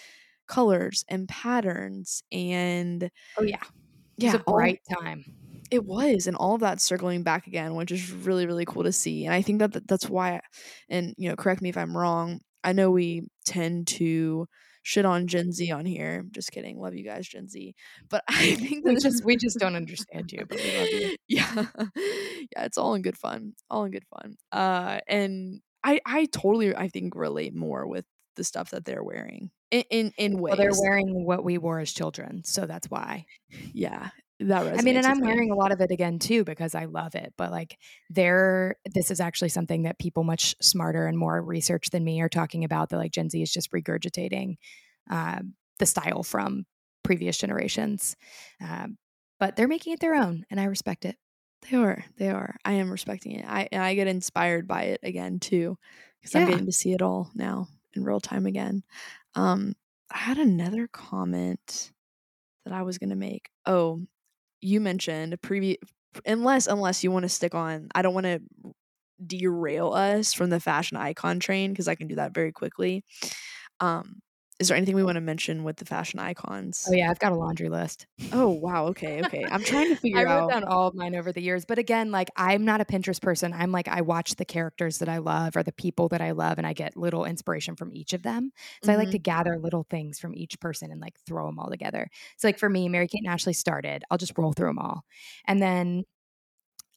colors and patterns and Oh yeah. It yeah, was a all- time. it was and all of that circling back again which is really really cool to see and i think that that- that's why and you know correct me if i'm wrong i know we tend to shit on gen z on here just kidding love you guys gen z but i think We that just we just don't understand you, but we love you. yeah yeah it's all in good fun all in good fun uh and i i totally i think relate more with the stuff that they're wearing in in, in ways Well, they're wearing what we wore as children, so that's why. yeah that I mean, and I'm me. wearing a lot of it again too because I love it. But like, there, this is actually something that people much smarter and more research than me are talking about. That like Gen Z is just regurgitating um, the style from previous generations, um, but they're making it their own, and I respect it. They are. They are. I am respecting it. I I get inspired by it again too, because I'm getting to see it all now in real time again. Um, I had another comment that I was gonna make. Oh, you mentioned previous. Unless unless you want to stick on, I don't want to derail us from the fashion icon train because I can do that very quickly. Um, is there anything we want to mention with the fashion icons? Oh yeah, I've got a laundry list. Oh wow. Okay. Okay. I'm trying to figure I figure wrote out. down all of mine over the years, but again, like I'm not a Pinterest person. I'm like I watch the characters that I love or the people that I love, and I get little inspiration from each of them. So I like Mhm. to gather little things from each person and like throw them all together. So like for me, Mary Kate and Ashley started. I'll just roll through them all, and then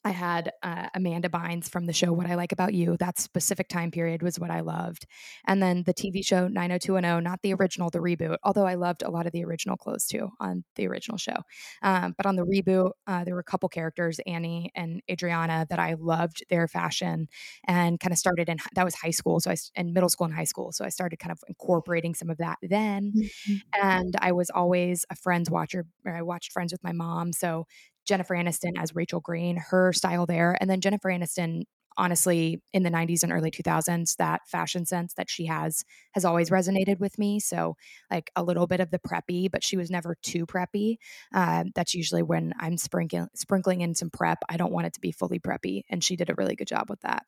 I had uh, Amanda Bynes from the show What I Like About You. That specific time period was what I loved. And then the TV show 90210, not the original, the reboot, although I loved a lot of the original clothes too on the original show. Um, but on the reboot, uh, there were a couple characters, Annie and Adriana, that I loved their fashion and kind of started in that was high school. So I, in middle school and high school. So I started kind of incorporating some of that then Mhm. and I was always a Friends watcher. Or I watched Friends with my mom, so Jennifer Aniston as Rachel Green, her style there, and then Jennifer Aniston. Honestly, in the 90s and early 2000s, that fashion sense that she has has always resonated with me. So, like a little bit of the preppy, but she was never too preppy. Uh, that's usually when I'm sprinkling sprinkling in some prep. I don't want it to be fully preppy, and she did a really good job with that.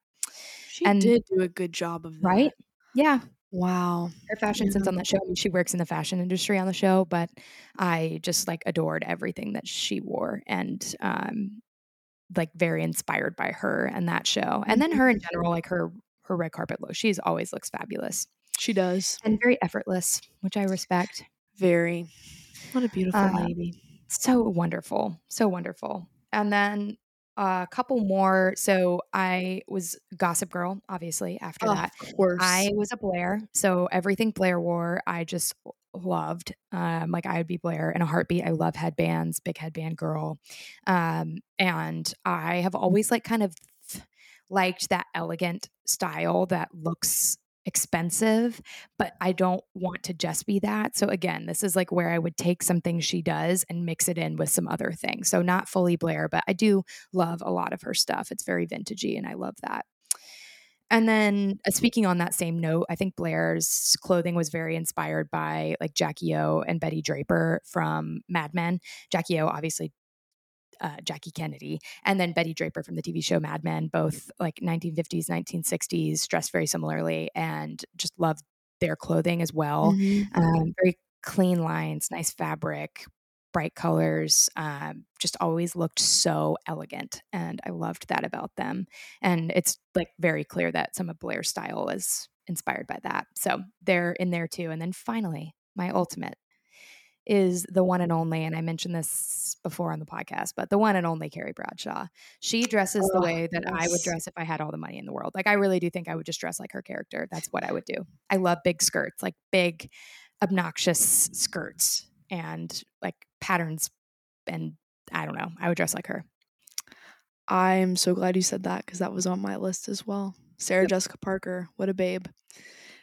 She and- did do a good job of that. Right? Yeah, Wow. her fashion sense on that show. I mean, she works in the fashion industry on the show, but I just like adored everything that she wore and um like very inspired by her and that show. And then her in general, like her her red carpet look. She's always looks fabulous She does. and very effortless, which I respect. Very. What a beautiful Uh, lady. So wonderful. So wonderful. And then a couple more. So I was Gossip Girl, obviously, after Oh, that. of course. I was a Blair, so everything Blair wore, I just loved. Um, like I would be Blair in a heartbeat. I love headbands, big headband girl, um, and I have always like kind of liked that elegant style that looks expensive, but I don't want to just be that. So again, this is like where I would take something she does and mix it in with some other things. So not fully Blair, but I do love a lot of her stuff. It's very vintagey, and I love that. And then uh, speaking on that same note, I think Blair's clothing was very inspired by like Jackie O and Betty Draper from Mad Men. Jackie O, obviously, uh, Jackie Kennedy, and then Betty Draper from the TV show Mad Men, both like 1950s, 1960s, dressed very similarly, and just loved their clothing as well. Mhm. Um, very clean lines, nice fabric, bright colors. Um, just always looked so elegant, and I loved that about them. And it's like very clear that some of Blair's style is inspired by that. So they're in there too. And then finally, my ultimate is the one and only, and I mentioned this before on the podcast, but the one and only Carrie Bradshaw. She dresses the Oh, way that I would dress if I had all the money in the world. Like I really do think I would just dress like her character. That's what I would do. I love big skirts, like big, obnoxious skirts and like patterns. And I don't know, I would dress like her. I'm so glad you said that because that was on my list as well. Sarah Yep. Jessica Parker, what a babe.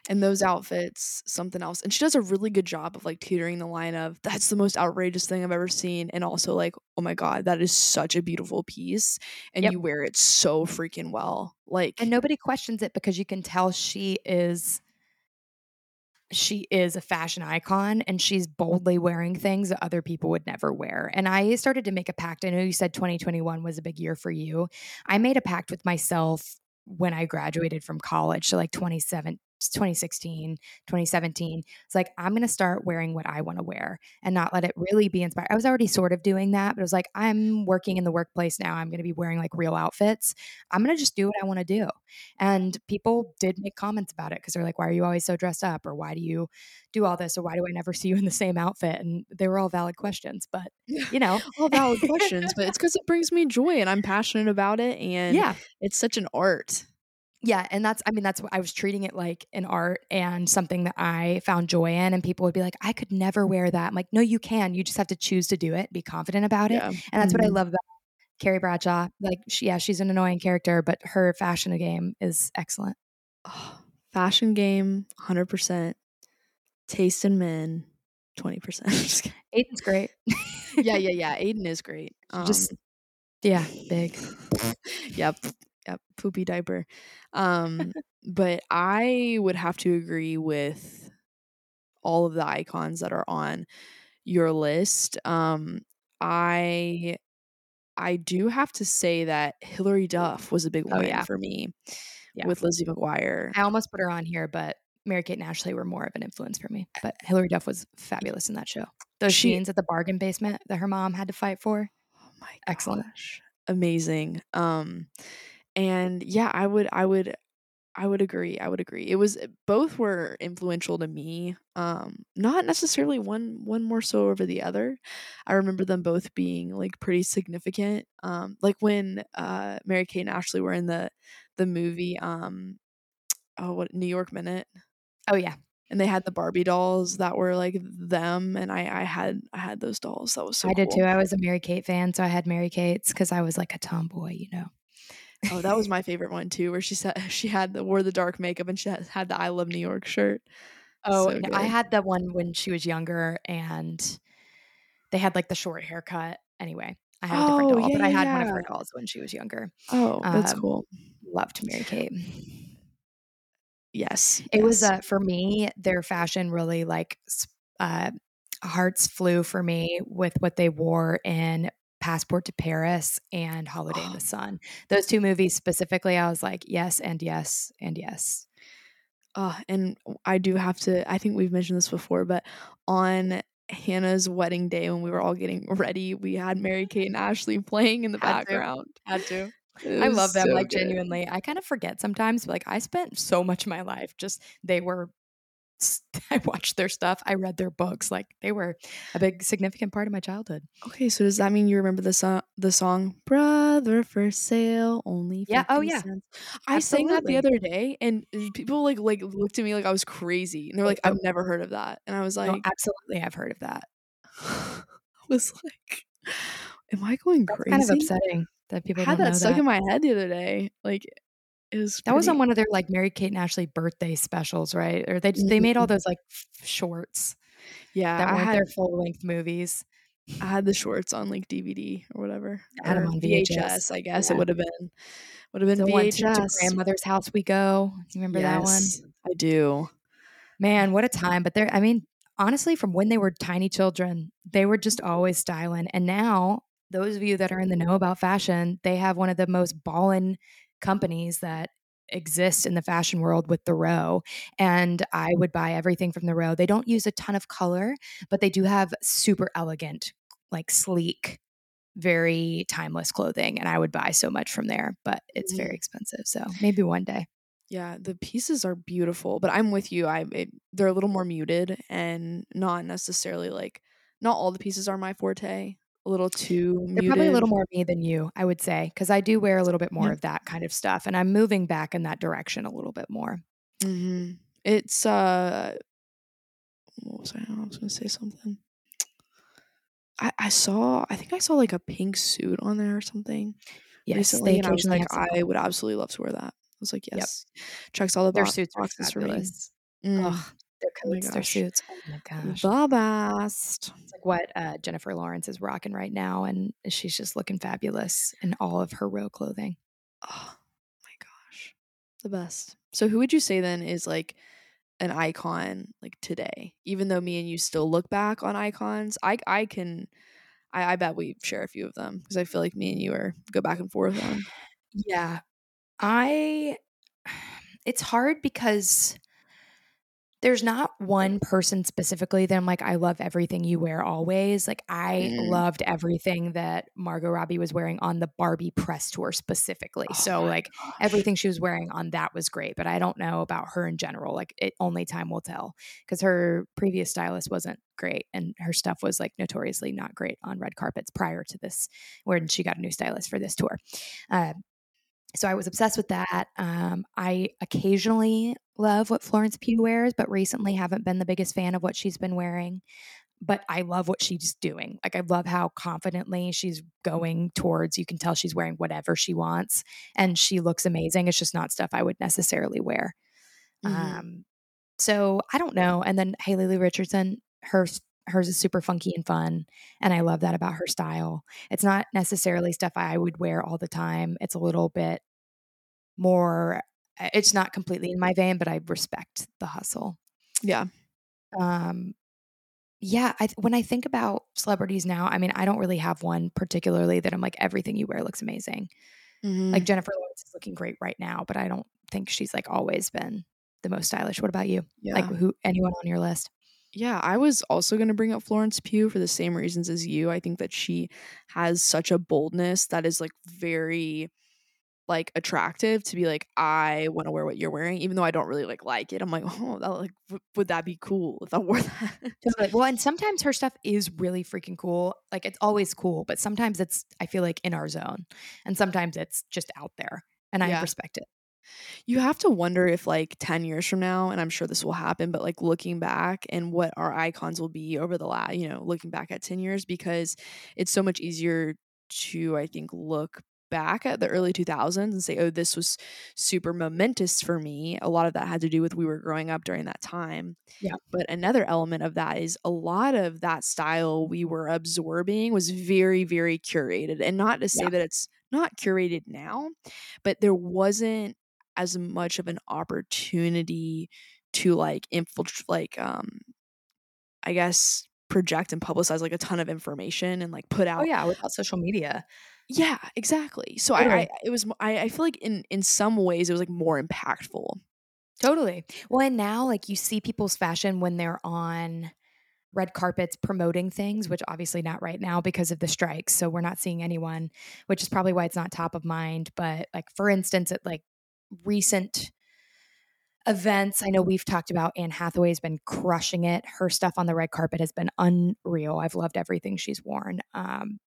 And those outfits, something else. And she does a really good job of like teetering the line of that's the most outrageous thing I've ever seen. And also like, oh my God, that is such a beautiful piece. And Yep. you wear it so freaking well. Like and nobody questions it because you can tell she is she is a fashion icon and she's boldly wearing things that other people would never wear. And I started to make a pact. I know you said 2021 was a big year for you. I made a pact with myself when I graduated from college, so like 27 2016, 2017. It's like I'm going to start wearing what I want to wear and not let it really be inspired. I was already sort of doing that, but it was like I'm working in the workplace now. I'm going to be wearing like real outfits. I'm going to just do what I want to do. And people did make comments about it because they're like, why are you always so dressed up? Or why do you do all this? Or why do I never see you in the same outfit? And they were all valid questions. But, you know, all valid questions, but it's because it brings me joy and I'm passionate about it. And yeah. it's such an art. Yeah, and that's I mean that's what I was treating it like an art and something that I found joy in and people would be like I could never wear that. I'm like no you can. You just have to choose to do it, be confident about it. Yeah. And that's what I Mhm. love about Carrie Bradshaw. Like she, yeah, she's an annoying character, but her fashion game is excellent. Oh, fashion game, 100%. Taste in men, 20%. Just. Aidan's great. yeah, yeah, yeah. Aidan is great. Um, Just- yeah, big. yep, yep. Poopy diaper. Um, but I would have to agree with all of the icons that are on your list. Um, I I do have to say that Hilary Duff was a big Oh, win yeah. for me Yeah. with Lizzie McGuire. I almost put her on here, but Mary Kate and Ashley were more of an influence for me. But Hilary Duff was fabulous in that show. Those She- jeans at the bargain basement that her mom had to fight for. Oh my Excellent. Amazing. Um and yeah, I would I would I would agree. I would agree. It was both were influential to me. Um not necessarily one one more so over the other. I remember them both being like pretty significant. Um like when uh Mary Kate and Ashley were in the the movie um oh what New York Minute Oh yeah. and they had the Barbie dolls that were like them and I I had I had those dolls. That was so I did too. I was a Mary Kate fan, so I had Mary Kate's because I was like a tomboy, you know. Oh, that was my favorite one too, where she said she had the wore the dark makeup and she had, the I love New York shirt. Oh, So I had the one when she was younger and they had like the short haircut. Anyway, I had a different Oh, doll, yeah, but I yeah, had one of her dolls when she was younger. Oh, that's Um, cool. Loved Mary Kate. Yes, It was uh, for me, their fashion really like uh, hearts flew for me with what they wore in Passport to Paris and Holiday in the Sun. Those two movies specifically, I was like, yes, and yes, and yes. Uh, and I do have to. I think we've mentioned this before, but on Hannah's wedding day when we were all getting ready, we had Mary Kate and Ashley playing in the Had to. background. Had to. I love them, so like good. genuinely. I kind of forget sometimes, but like I spent so much of my life just they were. I watched their stuff. I read their books. Like they were a big significant part of my childhood. Okay, so does that mean you remember the song? The song "Brother for Sale" only. Yeah, oh, yeah. cents? I sang that the other day, and people like like looked at me like I was crazy, and they're like, Oh, "I've never heard of that," and I was No, like, absolutely, I've heard of that. I was like, "Am I going That's crazy?" kind of upsetting that I people had don't that stuck that. in my head the other day. Like, was That was on one of their like Mary Kate and Ashley birthday specials, right? Or they they made all mm-hmm. those like shorts yeah. that I weren't had their full length movies. I had the shorts on like DVD or whatever, I had or on VHS. I guess Yeah. it would have been would have been The one to, grandmother's house we go. You remember that one? Yes, I do. Man, what a time! But they're I mean, honestly, from when they were tiny children, they were just always styling. And now, those of you that are in the know about fashion, they have one of the most ballin companies that exist in the fashion world with the row and i would buy everything from the row they don't use a ton of color but they do have super elegant like sleek very timeless clothing and i would buy so much from there but it's very Mhm. expensive so maybe one day Yeah, the pieces are beautiful, but I'm with you. I it, they're a little more muted and not necessarily like not all the pieces are my forte. A little too They're muted. probably a little more me than you, I would say, because I do wear a little bit more Yeah. of that kind of stuff, and I'm moving back in that direction a little bit more. hmm It's uh, what was I? I was gonna say something. I I saw. I think I saw like a pink suit on there or something Yes, recently, and I was like, I would absolutely love to wear that. I was like, Yep. yes, checks all the their bo- suits boxes for me. Mm. Their Oh their suits. Oh my gosh. The best. It's like what uh, Jennifer Lawrence is rocking right now, and she's just looking fabulous in all of her real clothing. Oh my gosh. The best. So who would you say then is like an icon like today? Even though me and you still look back on icons, I I can I, I bet we share a few of them because I feel like me and you are go back and forth on. Yeah. I it's hard because there's not one person specifically that I'm like, I love everything you wear always. Like I Mm. loved everything that Margot Robbie was wearing on the Barbie press tour specifically. Oh so like gosh. everything she was wearing on that was great, but I don't know about her in general. Like it only time will tell because her previous stylist wasn't great and her stuff was like notoriously not great on red carpets prior to this when she got a new stylist for this tour. Uh, so I was obsessed with that. Um, I occasionally love what Florence Pugh wears, but recently haven't been the biggest fan of what she's been wearing. But I love what she's doing. Like I love how confidently she's going towards. You can tell she's wearing whatever she wants, and she looks amazing. It's just not stuff I would necessarily wear. Mhm. Um, so I don't know. And then Haley Lu Richardson, hers hers is super funky and fun, and I love that about her style. It's not necessarily stuff I would wear all the time. It's a little bit more. uh, It's not completely in my vein, but I respect the hustle. yeah. Um, yeah, I, when I think about celebrities now, I mean, I don't really have one particularly that I'm like everything you wear looks amazing. Mhm. Like Jennifer Lawrence is looking great right now, but I don't think she's like always been the most stylish. What about you? yeah. Like who anyone on your list? Yeah, I was also going to bring up Florence Pugh for the same reasons as you. I think that she has such a boldness that is like very like attractive to be like I want to wear what you're wearing even though I don't really like like it. I'm like, "Oh, that like w- would that be cool if I wore that?" Totally. Well, and sometimes her stuff is really freaking cool. Like it's always cool, but sometimes it's I feel like in our zone, and sometimes it's just out there, and I Yeah. respect it. You have to wonder if like 10 years from now and I'm sure this will happen but like looking back and what our icons will be over the last, you know, looking back at 10 years because it's so much easier to I think look back at the early 2000s and say, oh, this was super momentous for me. A lot of that had to do with we were growing up during that time. Yeah. But another element of that is a lot of that style we were absorbing was very, very curated. And not to say Yeah. that it's not curated now, but there wasn't as much of an opportunity to like infiltrate, like, um, I guess, project and publicize like a ton of information and like put out Oh yeah, without social media. yeah, exactly. So I, I it was I, I feel like in in some ways it was like more impactful. Totally. Well, and now like you see people's fashion when they're on red carpets promoting things, which obviously not right now because of the strikes. So we're not seeing anyone, which is probably why it's not top of mind. But like for instance, at like recent events, I know we've talked about Anne Hathaway's been crushing it. Her stuff on the red carpet has been unreal. I've loved everything she's worn. Um,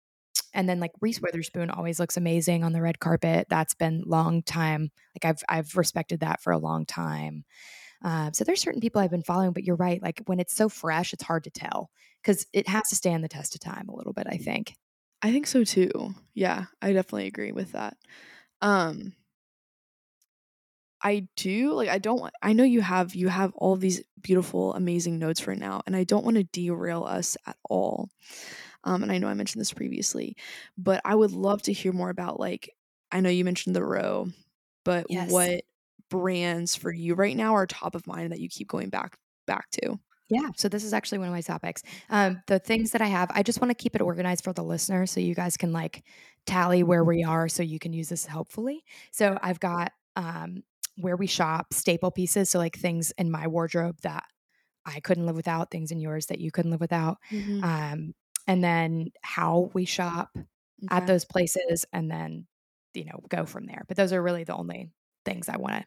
and then like Reese Witherspoon always looks amazing on the red carpet. That's been long time. Like I've I've respected that for a long time. Um, so there's certain people I've been following, but you're right. Like when it's so fresh, it's hard to tell because it has to stand the test of time a little bit. I think. I think so too. Yeah, I definitely agree with that. Um I do like I don't want I know you have you have all these beautiful amazing notes right now and I don't want to derail us at all. Um and I know I mentioned this previously, but I would love to hear more about like I know you mentioned the row, but Yes. what brands for you right now are top of mind that you keep going back back to? Yeah. So this is actually one of my topics. Um, the things that I have, I just want to keep it organized for the listener so you guys can like tally where we are so you can use this helpfully. So I've got um, where we shop, staple pieces. So like things in my wardrobe that I couldn't live without, things in yours that you couldn't live without. Um, and then how we shop at those places and then, you know, go from there. But those are really the only things I want to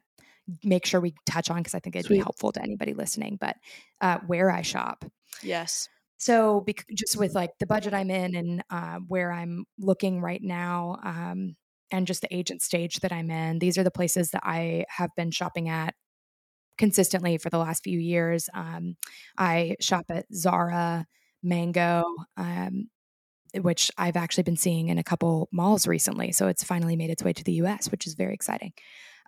make sure we touch on because I think it'd be helpful to anybody listening. But uh, where I shop. Yes. So, bec- just with like the budget I'm in and uh, where I'm looking right now, um, and just the agent stage that I'm in, these are the places that I have been shopping at consistently for the last few years. Um, I shop at Zara, Mango, um, which I've actually been seeing in a couple malls recently. So it's finally made its way to the US, which is very exciting.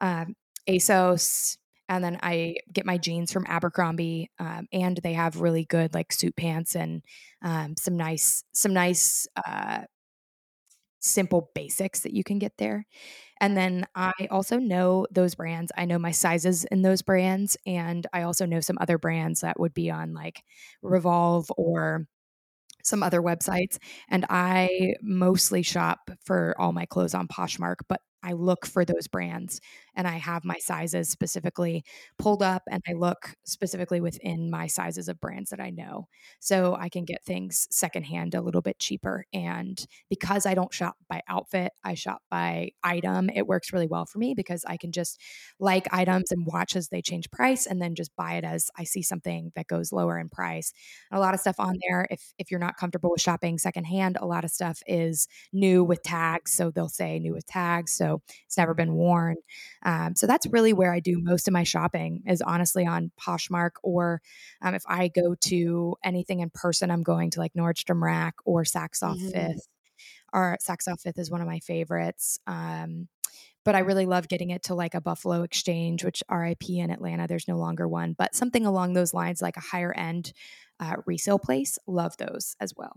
Um, ASOS, and then I get my jeans from Abercrombie, um, and they have really good like suit pants and um, some nice some nice uh, simple basics that you can get there. And then I also know those brands. I know my sizes in those brands, and I also know some other brands that would be on like Revolve or some other websites. And I mostly shop for all my clothes on Poshmark, but I look for those brands and I have my sizes specifically pulled up and I look specifically within my sizes of brands that I know. So I can get things secondhand a little bit cheaper. And because I don't shop by outfit, I shop by item, it works really well for me because I can just like items and watch as they change price and then just buy it as I see something that goes lower in price. A lot of stuff on there, if if you're not comfortable with shopping secondhand, a lot of stuff is new with tags. So they'll say new with tags. So it's never been worn. Um, so that's really where I do most of my shopping is honestly on Poshmark or um, if I go to anything in person, I'm going to like Nordstrom Rack or Saks Off mm-hmm. Fifth. Or Saks Off Fifth is one of my favorites. Um, but I really love getting it to like a Buffalo Exchange, which RIP in Atlanta, there's no longer one, but something along those lines, like a higher end uh, resale place. Love those as well.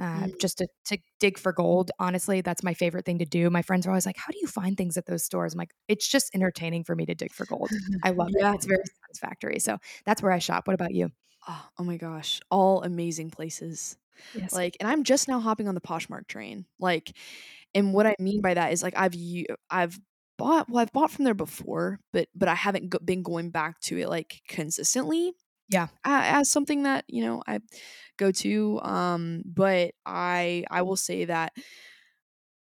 Uh, mm. Just to, to dig for gold. Honestly, that's my favorite thing to do. My friends are always like, How do you find things at those stores? I'm like, It's just entertaining for me to dig for gold. I love yeah. it. It's very satisfactory. So that's where I shop. What about you? Oh, oh my gosh. All amazing places. Yes. Like, and I'm just now hopping on the Poshmark train. Like, and what I mean by that is like I've I've bought well I've bought from there before, but but I haven't go- been going back to it like consistently. Yeah, as something that you know I go to. Um, but I I will say that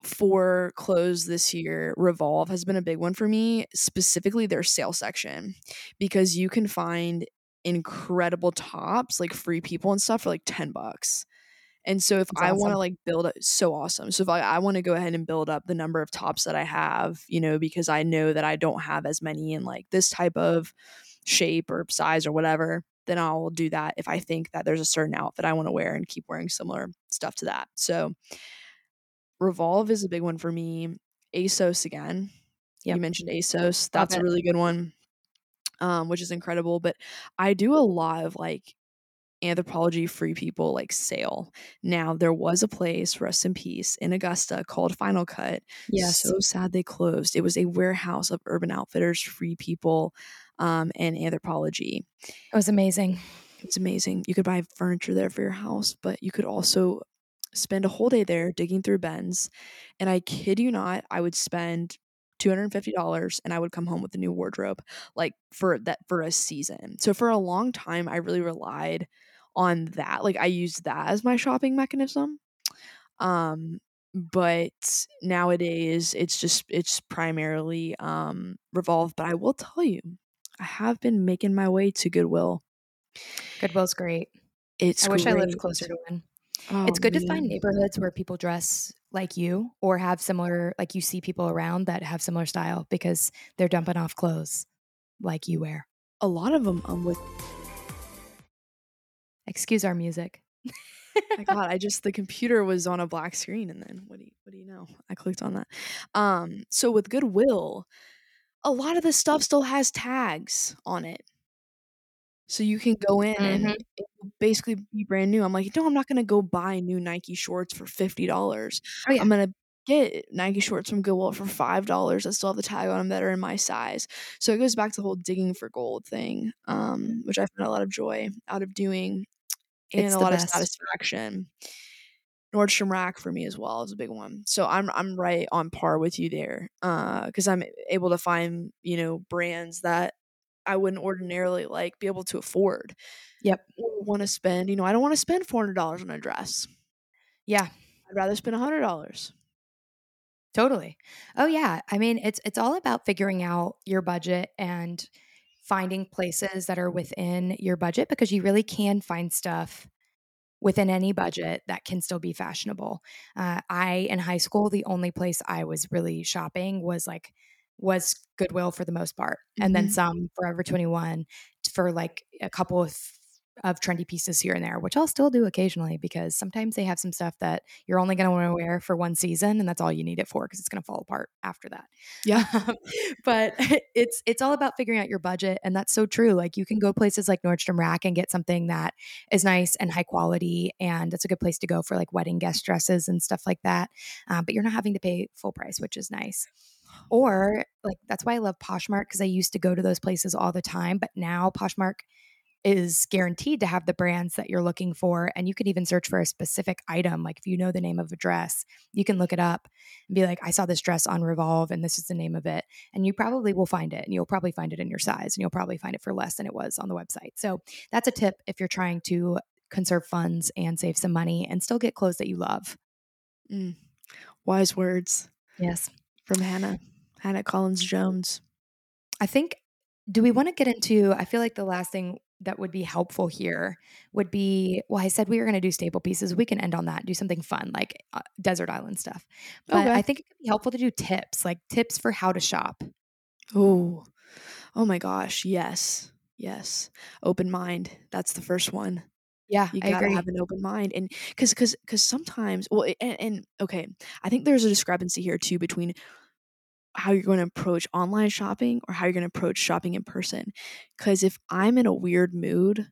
for clothes this year, Revolve has been a big one for me, specifically their sale section, because you can find incredible tops, like free people and stuff for like 10 bucks. And so if That's I awesome. want to like build it so awesome. So if I, I want to go ahead and build up the number of tops that I have, you know, because I know that I don't have as many in like this type of shape or size or whatever, then I'll do that if I think that there's a certain outfit I want to wear and keep wearing similar stuff to that. So Revolve is a big one for me. ASOS again. Yep. You mentioned ASOS. That's a really good one. Um, which is incredible. But I do a lot of like Anthropologie free people like sale. Now there was a place, rest in peace, in Augusta called Final Cut. Yes. So sad they closed. It was a warehouse of Urban Outfitters, free people, um, and Anthropologie. It was amazing. It's amazing. You could buy furniture there for your house, but you could also spend a whole day there digging through bins. And I kid you not, I would spend $250 and I would come home with a new wardrobe like for that for a season. So for a long time I really relied on that. Like I used that as my shopping mechanism. Um but nowadays it's just it's primarily um revolve but I will tell you I have been making my way to Goodwill. Goodwill's great. It's I wish I lived closer to one. Oh, it's good man. to find neighborhoods where people dress like you or have similar like you see people around that have similar style because they're dumping off clothes like you wear. A lot of them um with Excuse our music. my god, I just the computer was on a black screen and then what do you what do you know? I clicked on that. Um so with Goodwill, a lot of the stuff still has tags on it. So you can go in mm-hmm. and basically be brand new. I'm like, no, I'm not gonna go buy new Nike shorts for fifty dollars. Oh, yeah. I'm gonna get Nike shorts from Goodwill for five dollars that still have the tag on them that are in my size. So it goes back to the whole digging for gold thing, um, which I find a lot of joy out of doing, and it's a lot best. of satisfaction. Nordstrom Rack for me as well is a big one. So I'm I'm right on par with you there, because uh, I'm able to find you know brands that I wouldn't ordinarily like be able to afford. Yep. Want to spend, you know, I don't want to spend four hundred dollars on a dress. Yeah. I'd rather spend a hundred dollars. Totally. Oh yeah. I mean, it's it's all about figuring out your budget and finding places that are within your budget because you really can find stuff within any budget that can still be fashionable. Uh, I in high school, the only place I was really shopping was like was Goodwill for the most part, mm-hmm. and then mm-hmm. some Forever Twenty One for like a couple of of trendy pieces here and there, which I'll still do occasionally because sometimes they have some stuff that you're only going to want to wear for one season and that's all you need it for because it's going to fall apart after that. Yeah. but it's it's all about figuring out your budget and that's so true. Like you can go places like Nordstrom Rack and get something that is nice and high quality and it's a good place to go for like wedding guest dresses and stuff like that. Um, but you're not having to pay full price, which is nice. Or like that's why I love Poshmark because I used to go to those places all the time, but now Poshmark is guaranteed to have the brands that you're looking for. And you could even search for a specific item. Like if you know the name of a dress, you can look it up and be like, I saw this dress on Revolve and this is the name of it. And you probably will find it and you'll probably find it in your size and you'll probably find it for less than it was on the website. So that's a tip if you're trying to conserve funds and save some money and still get clothes that you love. Mm. Wise words. Yes. From Hannah, Hannah Collins Jones. I think do we want to get into i feel like the last thing that would be helpful here would be well i said we were going to do staple pieces we can end on that do something fun like uh, desert island stuff. But okay. i think it could be helpful to do tips like tips for how to shop. Oh oh my gosh yes yes. Open mind that's the first one. Yeah, you gotta have an open mind, and because because because sometimes, well, and, and okay, I think there's a discrepancy here too between how you're going to approach online shopping or how you're going to approach shopping in person. Because if I'm in a weird mood,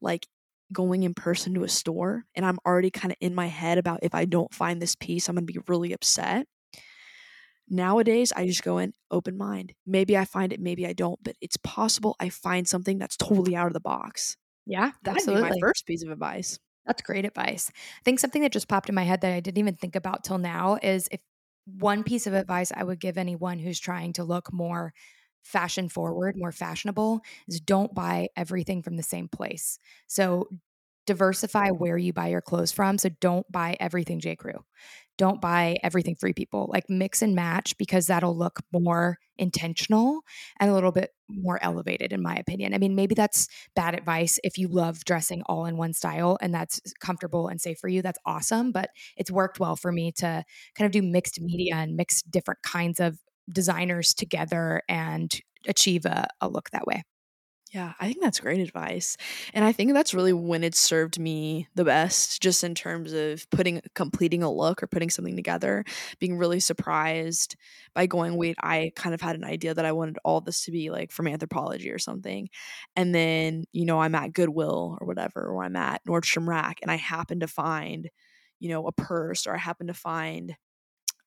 like going in person to a store, and I'm already kind of in my head about if I don't find this piece, I'm going to be really upset. Nowadays, I just go in open mind. Maybe I find it, maybe I don't, but it's possible I find something that's totally out of the box. Yeah, That'd my first piece of advice. That's great advice. I think something that just popped in my head that I didn't even think about till now is if one piece of advice I would give anyone who's trying to look more fashion forward, more fashionable is don't buy everything from the same place. So diversify where you buy your clothes from. So don't buy everything J. Crew don't buy everything free people. Like mix and match because that'll look more intentional and a little bit more elevated, in my opinion. I mean, maybe that's bad advice if you love dressing all in one style and that's comfortable and safe for you. That's awesome. But it's worked well for me to kind of do mixed media and mix different kinds of designers together and achieve a, a look that way. Yeah, I think that's great advice. And I think that's really when it served me the best, just in terms of putting, completing a look or putting something together, being really surprised by going, wait, I kind of had an idea that I wanted all this to be like from Anthropologie or something. And then, you know, I'm at Goodwill or whatever, or I'm at Nordstrom Rack and I happen to find, you know, a purse or I happen to find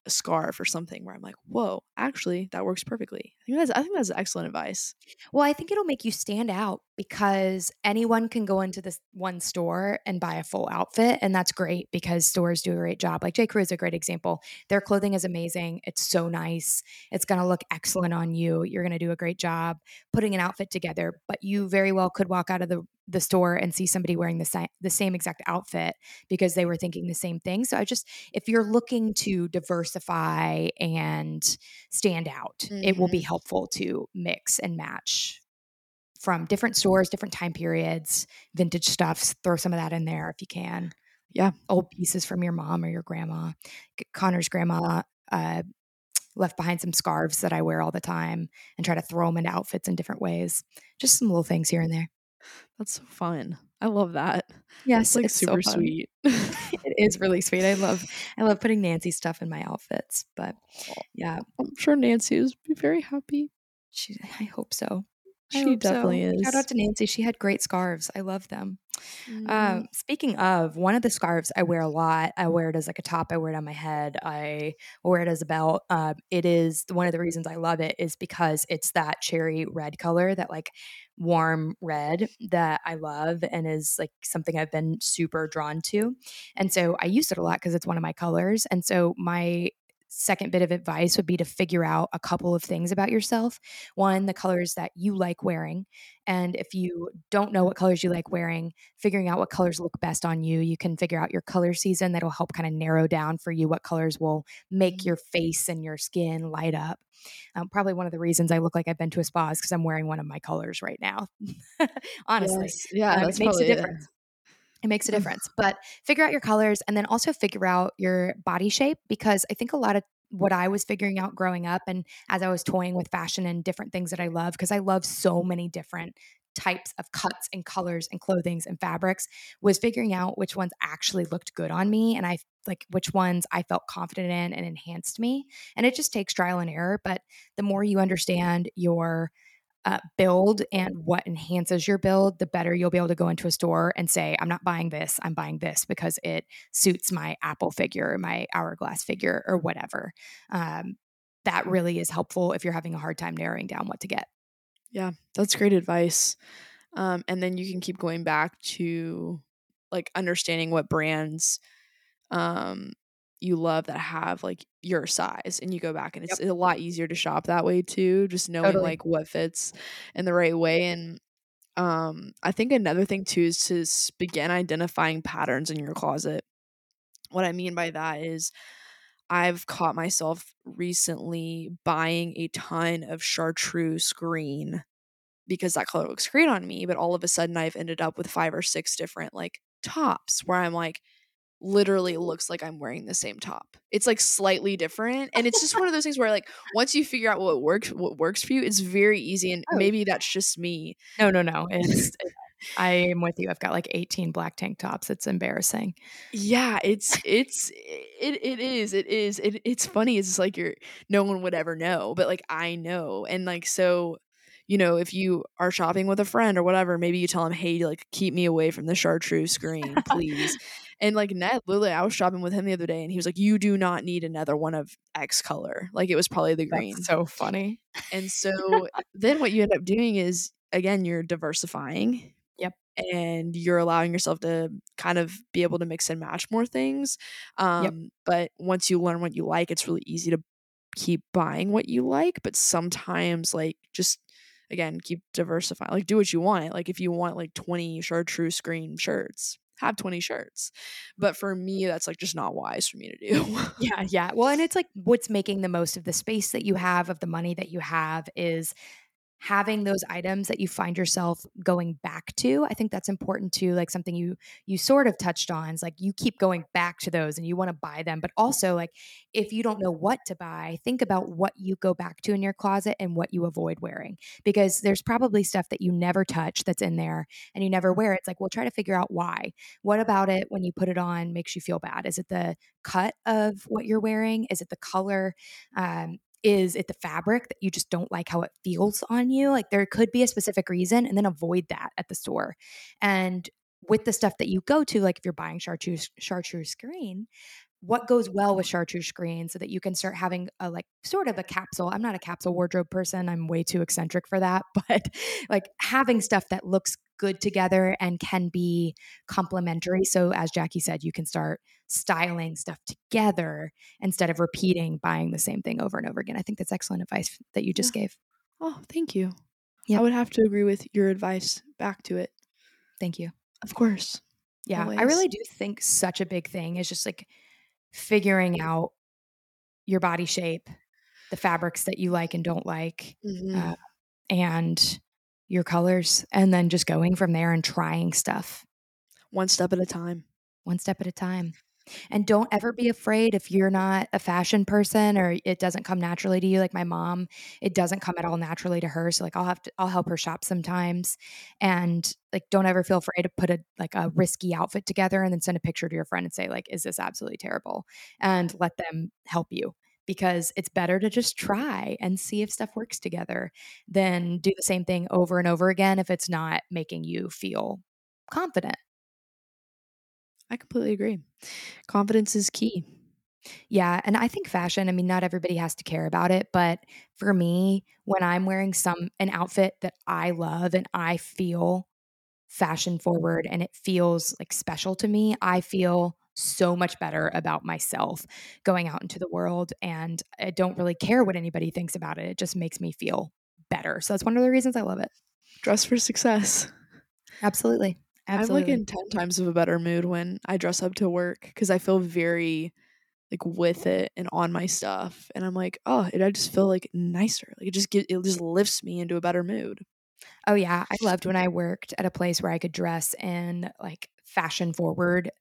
a scarf or something where I'm like, whoa, actually, that works perfectly. I think that's I think that's excellent advice. Well, I think it'll make you stand out because anyone can go into this one store and buy a full outfit, and that's great because stores do a great job. Like J. Crew is a great example. Their clothing is amazing. It's so nice. It's going to look excellent on you. You're going to do a great job putting an outfit together, but you very well could walk out of the the store and see somebody wearing the same the same exact outfit because they were thinking the same thing. So I just if you're looking to diversify and stand out, mm-hmm. it will be mm-hmm. helpful to mix and match from different stores, different time periods, vintage stuffs, throw some of that in there if you can. Yeah, old pieces from your mom or your grandma. Connor's grandma uh, left behind some scarves that I wear all the time and try to throw them into outfits in different ways. Just some little things here and there. That's so fun. I love that. Yes, it's like super so sweet. it is really sweet. I love I love putting Nancy stuff in my outfits. But yeah. I'm sure Nancy is be very happy. She I hope so. She definitely so. is. Shout out to Nancy. She had great scarves. I love them. Mm-hmm. Um, speaking of, one of the scarves I wear a lot. I wear it as like a top. I wear it on my head. I wear it as a belt. Uh, it is one of the reasons I love it is because it's that cherry red color, that like warm red that I love and is like something I've been super drawn to. And so I use it a lot because it's one of my colors. And so my second bit of advice would be to figure out a couple of things about yourself. One, the colors that you like wearing. And if you don't know what colors you like wearing, figuring out what colors look best on you, you can figure out your color season. That'll help kind of narrow down for you what colors will make mm-hmm. your face and your skin light up. Um, probably one of the reasons I look like I've been to a spa is because I'm wearing one of my colors right now. Honestly, yes. yeah, um, it makes a difference. It. It makes a mm. difference. But figure out your colors and then also figure out your body shape because I think a lot of what I was figuring out growing up and as I was toying with fashion and different things that I love, because I love so many different types of cuts and colors and clothings and fabrics was figuring out which ones actually looked good on me and I like which ones I felt confident in and enhanced me. And it just takes trial and error. But the more you understand your uh, build and what enhances your build, the better you'll be able to go into a store and say, I'm not buying this, I'm buying this because it suits my Apple figure, my hourglass figure, or whatever. Um, that really is helpful if you're having a hard time narrowing down what to get. Yeah, that's great advice. Um, and then you can keep going back to like understanding what brands um, you love that have like your size and you go back and it's yep. a lot easier to shop that way too just knowing totally. like what fits in the right way and um i think another thing too is to begin identifying patterns in your closet what i mean by that is i've caught myself recently buying a ton of chartreuse green because that color looks great on me but all of a sudden i've ended up with five or six different like tops where i'm like literally looks like I'm wearing the same top. It's like slightly different. And it's just one of those things where like once you figure out what works what works for you, it's very easy. And oh. maybe that's just me. No, no, no. It's I am with you. I've got like 18 black tank tops. It's embarrassing. Yeah, it's it's it it is. It is. It, it's funny. It's like you're no one would ever know, but like I know. And like so you know, if you are shopping with a friend or whatever, maybe you tell them, "Hey, like keep me away from the chartreuse screen, please." And like Ned, literally, I was shopping with him the other day, and he was like, "You do not need another one of X color." Like it was probably the green. That's so funny. And so then what you end up doing is again, you're diversifying. Yep. And you're allowing yourself to kind of be able to mix and match more things. Um, yep. But once you learn what you like, it's really easy to keep buying what you like. But sometimes, like, just again keep diversifying like do what you want like if you want like 20 chartreuse green shirts have 20 shirts but for me that's like just not wise for me to do. Yeah yeah. Well and it's like what's making the most of the space that you have of the money that you have is having those items that you find yourself going back to i think that's important too like something you you sort of touched on is like you keep going back to those and you want to buy them but also like if you don't know what to buy think about what you go back to in your closet and what you avoid wearing because there's probably stuff that you never touch that's in there and you never wear. It's like well try to figure out why. What about it when you put it on makes you feel bad? Is it the cut of what you're wearing? Is it the color? Um, is it the fabric that you just don't like how it feels on you? Like there could be a specific reason and then avoid that at the store. And with the stuff that you go to, like if you're buying chartreuse chartreuse screen, what goes well with chartreuse screen so that you can start having a like sort of a capsule. I'm not a capsule wardrobe person. I'm way too eccentric for that, but like having stuff that looks good together and can be complementary. So as Jackie said, you can start styling stuff together instead of repeating buying the same thing over and over again. I think that's excellent advice that you just yeah. gave. Oh, thank you. Yeah. I would have to agree with your advice back to it. Thank you. Of course. Yeah. Always. I really do think such a big thing is just like figuring out your body shape, the fabrics that you like and don't like, mm-hmm. uh, and your colors, and then just going from there and trying stuff. One step at a time. One step at a time. And don't ever be afraid if you're not a fashion person or it doesn't come naturally to you. Like my mom, it doesn't come at all naturally to her. So like I'll have to I'll help her shop sometimes. And like don't ever feel afraid to put a like a risky outfit together and then send a picture to your friend and say, like, is this absolutely terrible? And let them help you because it's better to just try and see if stuff works together than do the same thing over and over again if it's not making you feel confident. I completely agree. Confidence is key. Yeah. And I think fashion, I mean, not everybody has to care about it, but for me, when I'm wearing some an outfit that I love and I feel fashion forward and it feels like special to me, I feel so much better about myself going out into the world. And I don't really care what anybody thinks about it. It just makes me feel better. So that's one of the reasons I love it. Dress for success. Absolutely. Absolutely. I'm like in 10 times of a better mood when I dress up to work because I feel very like with it and on my stuff. And I'm like, oh, it, I just feel like nicer. Like it just get, it just lifts me into a better mood. Oh yeah. I loved when I worked at a place where I could dress in like fashion forward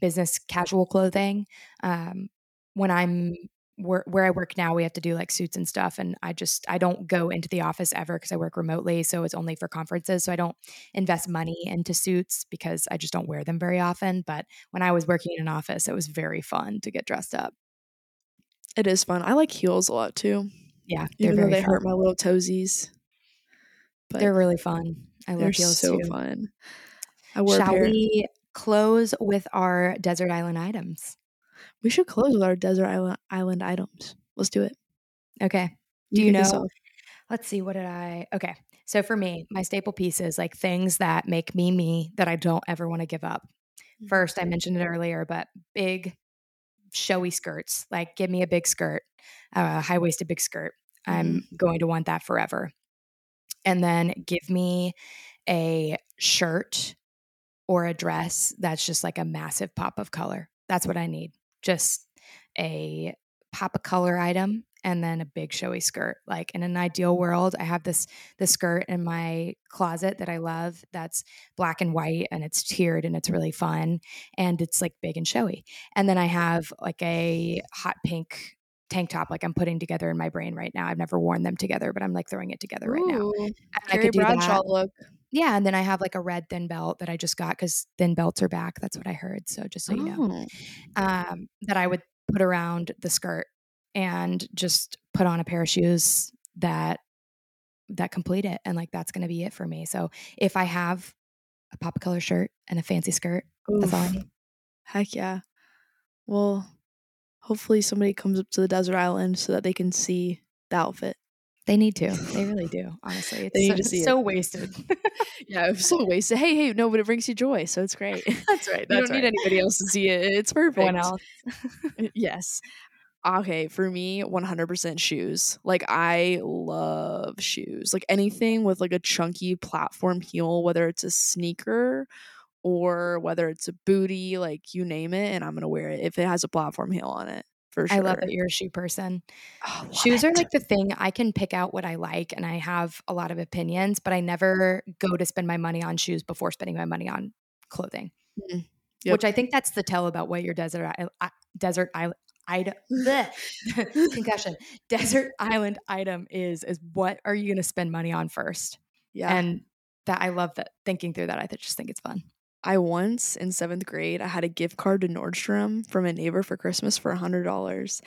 business casual clothing. Um, when I'm where, where I work now, we have to do like suits and stuff. And I just, I don't go into the office ever because I work remotely. So it's only for conferences. So I don't invest money into suits because I just don't wear them very often. But when I was working in an office, it was very fun to get dressed up. It is fun. I like heels a lot too. Yeah. They're Even though very they fun. hurt my little toesies. But They're really fun. I they're love heels so too. fun. I wore Shall we close with our desert island items? We should close with our desert island island items. Let's do it. Okay. Do you us know- Let's see. What did I? Okay. So for me, my staple pieces, like things that make me me that I don't ever want to give up. Mm-hmm. First, I mentioned it earlier, but big, showy skirts. Like, give me a big skirt, a high waisted big skirt. I'm Mm-hmm. going to want that forever. And then give me a shirt or a dress that's just like a massive pop of color. That's what I need. Just a pop of color item and then a big showy skirt. Like in an ideal mm. world, I have this this skirt in my closet that I love that's black and white and it's tiered and it's really fun and it's like big and showy. And then I have like a hot pink tank top like I'm putting together in my brain right now. I've never worn them together, but I'm like throwing it together right now. Ooh, And I could do Bradshaw that. look. Yeah, and then I have like a red thin belt that I just got because thin belts are back. That's what I heard. So just so you know, Oh. um, that I would put around the skirt and just put on a pair of shoes that that complete it, and like that's going to be it for me. So if I have a pop color shirt and a fancy skirt, that's all I need. Heck yeah. Well, hopefully somebody comes up to the desert island so that they can see the outfit. They need to. They really do. Honestly, it's They need so, to see it. so wasted. Yeah, I'm so wasted. Hey, hey, no, but it brings you joy, so it's great. that's right. I don't need anybody else to see it. It's perfect. One else. yes. Okay, for me, 100% shoes. Like I love shoes. Like anything with like a chunky platform heel, whether it's a sneaker or whether it's a booty, like you name it, and I'm gonna wear it if it has a platform heel on it. For sure. I love that you're a shoe person. Oh, Shoes are like the thing I can pick out what I like and I have a lot of opinions, but I never go to spend my money on shoes before spending my money on clothing. Mm, yep. Which I think that's the tell about what your desert I, desert island item concussion desert island item is is what are you going to spend money on first? yeah. And that I love that thinking through that. I just think it's fun. I once in seventh grade, I had a gift card to Nordstrom from a neighbor for Christmas for a hundred dollars,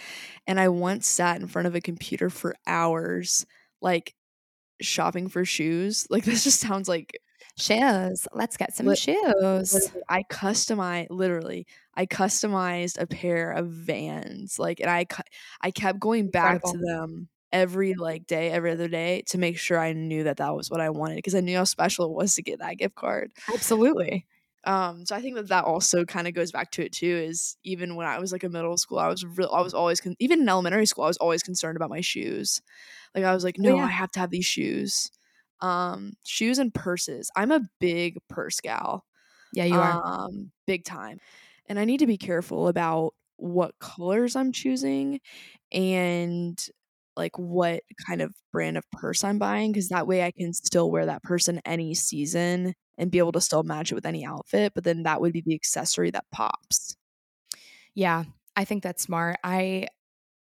and I once sat in front of a computer for hours, like shopping for shoes. Like this just sounds like Shoes. Let's get some shoes. I customized literally. I customized a pair of Vans, like, and I I kept going back to them every like day, every other day to make sure I knew that that was what I wanted because I knew how special it was to get that gift card. Absolutely. Um, so I think that that also kind of goes back to it too. Is even when I was like in middle school, I was real. I was always con- even in elementary school, I was always concerned about my shoes. Like I was like, Oh, no, yeah. I have to have these shoes. Um, shoes and purses. I'm a big purse gal. Yeah, you are. Um, big time, and I need to be careful about what colors I'm choosing and like what kind of brand of purse I'm buying because that way I can still wear that purse in any season and be able to still match it with any outfit. But then that would be the accessory that pops. Yeah, I think that's smart. I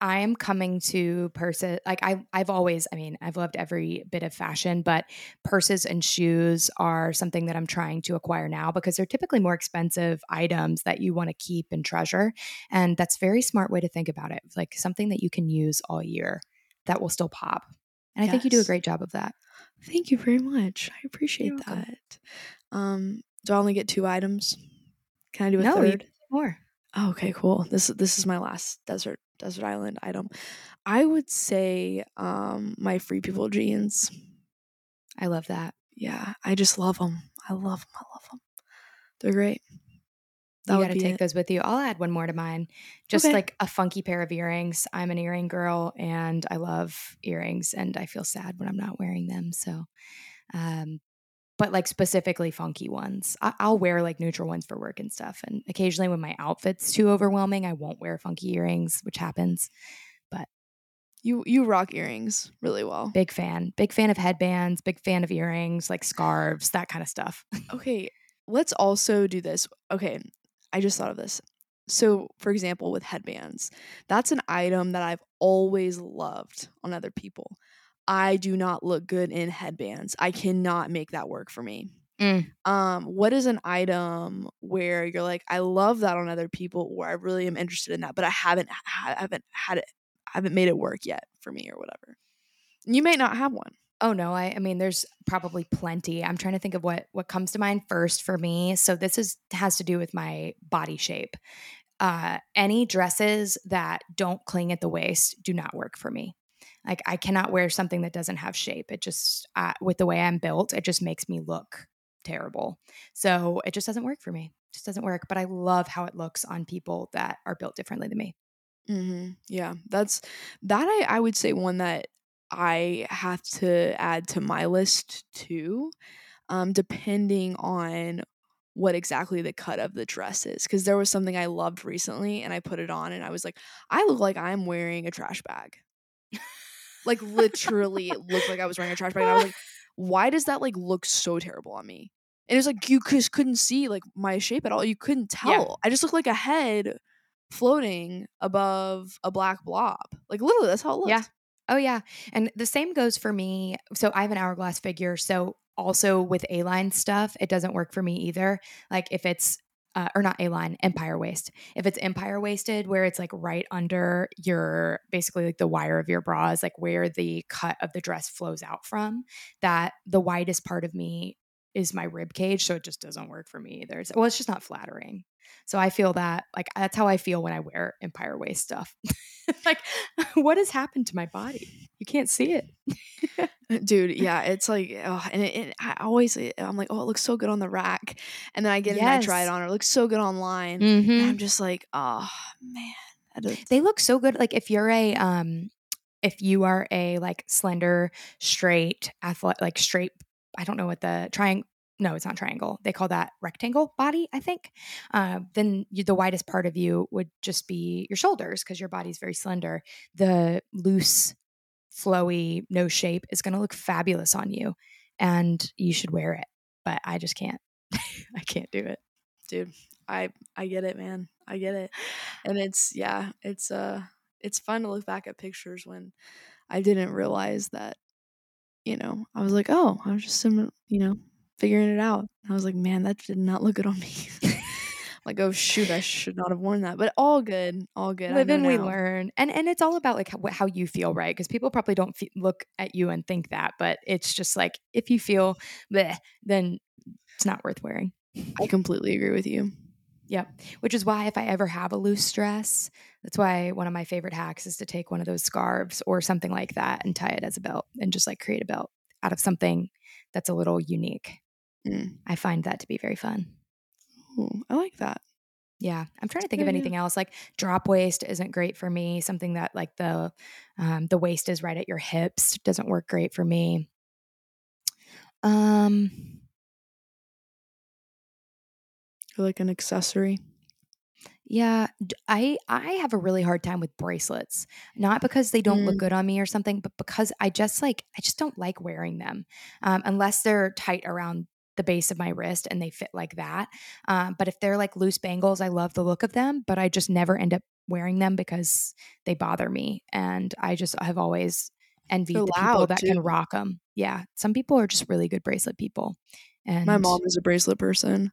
I am coming to purses like I I've always I mean, I've loved every bit of fashion, but purses and shoes are something that I'm trying to acquire now because they're typically more expensive items that you want to keep and treasure. And that's a very smart way to think about it. Like something that you can use all year that will still pop. And I think you do a great job of that. Thank you very much. I appreciate You're welcome. that. Um, do I only get two items? Can I do a No, third? more. Oh, okay, cool. This this is my last desert desert island item. I would say um my free people jeans. I love that. Yeah, I just love them. I love them. I love them. They're great. That you got to take it. those with you. I'll add one more to mine. Just Okay. like a funky pair of earrings. I'm an earring girl and I love earrings and I feel sad when I'm not wearing them. So, um, but like specifically funky ones. I- I'll wear like neutral ones for work and stuff. And occasionally when my outfit's too overwhelming, I won't wear funky earrings, which happens. But you you rock earrings really well. Big fan. Big fan of headbands, big fan of earrings, like scarves, that kind of stuff. Okay, let's also do this. Okay, I just thought of this. so for example with headbands that's an item that i've always loved on other people. I do not look good in headbands. I cannot make that work for me. Mm. um what is an item where you're like i love that on other people or i really am interested in that but i haven't I haven't had it I haven't made it work yet for me or whatever. You may not have one Oh no, I, I mean there's probably plenty. I'm trying to think of what what comes to mind first for me. So this is has to do with my body shape. Uh, any dresses that don't cling at the waist do not work for me. Like I cannot wear something that doesn't have shape. It just uh, with the way I'm built, it just makes me look terrible. So it just doesn't work for me. It just doesn't work. But I love how it looks on people that are built differently than me. hmm Yeah, that's that. I I would say one that I have to add to my list too, um, depending on what exactly the cut of the dress is. Because there was something I loved recently, and I put it on, and I was like, I look like I'm wearing a trash bag. like literally, it looked like I was wearing a trash bag. And I was like, why does that like look so terrible on me? And it was like you just couldn't see like my shape at all. You couldn't tell. Yeah. I just looked like a head floating above a black blob. Like literally, that's how it looked. Yeah. Oh yeah. And the same goes for me. So I have an hourglass figure. So also with A line stuff, it doesn't work for me either. Like if it's uh, or not A line, empire waist. If it's empire waisted, where it's like right under your basically like the wire of your bra is like where the cut of the dress flows out from, that the widest part of me is my rib cage. So it just doesn't work for me either. It's, well, it's just not flattering. So I feel that like that's how I feel when I wear empire waist stuff. like, what has happened to my body? You can't see it. Dude, yeah, it's like, oh, and it, it, I always, I'm like, oh, it looks so good on the rack, and then I get it and I try it Yes. on, it looks so good online, Mm-hmm. I'm just like, oh man, They look so good. Like if you're a um, if you are a like slender, straight, athlete, like straight. I don't know what the triangle. No, it's not triangle. They call that rectangle body, I think. Uh, then you, the widest part of you would just be your shoulders because your body's very slender. The loose, flowy, no shape is going to look fabulous on you, and you should wear it. But I just can't. I can't do it. dude, I I get it, man, I get it, and it's yeah, it's uh, it's fun to look back at pictures when I didn't realize that, you know, I was like, oh, I was just, sim- you know, figuring it out. I was like, man, that did not look good on me. like, oh shoot, I should not have worn that. But all good, all good. Live and we learn and and it's all about like how, how you feel right because people probably don't fe- look at you and think that but it's just like if you feel bleh, then it's not worth wearing I completely agree with you. yep which is why if i ever have a loose dress that's why one of my favorite hacks is to take one of those scarves or something like that and tie it as a belt and just like create a belt out of something that's a little unique Mm. i find that to be very fun Ooh, I like that. Yeah, I'm trying to think good of anything else. Like drop waist isn't great for me. Something that like the um, the waist is right at your hips doesn't work great for me. Um, like an accessory. yeah, I I have a really hard time with bracelets. Not because they don't look Mm. good on me or something, but because I just like I just don't like wearing them um, unless they're tight around the base of my wrist and they fit like that. Um, but if they're like loose bangles, I love the look of them, but I just never end up wearing them because they bother me. And I just have always envied the people that can rock them. Yeah, some people are just really good bracelet people, and My mom is a bracelet person.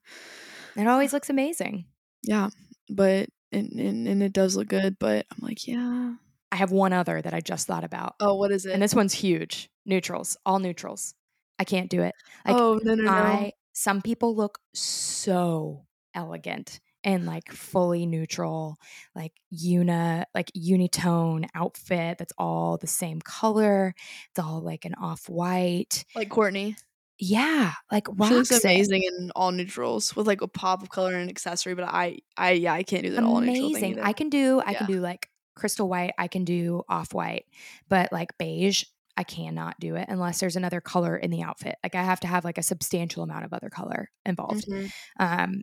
It always looks amazing. Yeah, but and, and and it does look good. But I'm like, yeah. I have one other that I just thought about, Oh, what is it? and this one's huge. Neutrals, all neutrals. I can't do it. Like oh no no no. I some people look so elegant and like fully neutral, like una like unitone outfit that's all the same color. It's all like an off-white. like Courtney. Yeah, like She looks amazing in all neutrals with like a pop of color and an accessory. But I I yeah I can't do that all Amazing. I can do I can do like crystal white, I can do off-white, but like beige I cannot do it unless there's another color in the outfit. Like I have to have like a substantial amount of other color involved. Mhm. Um,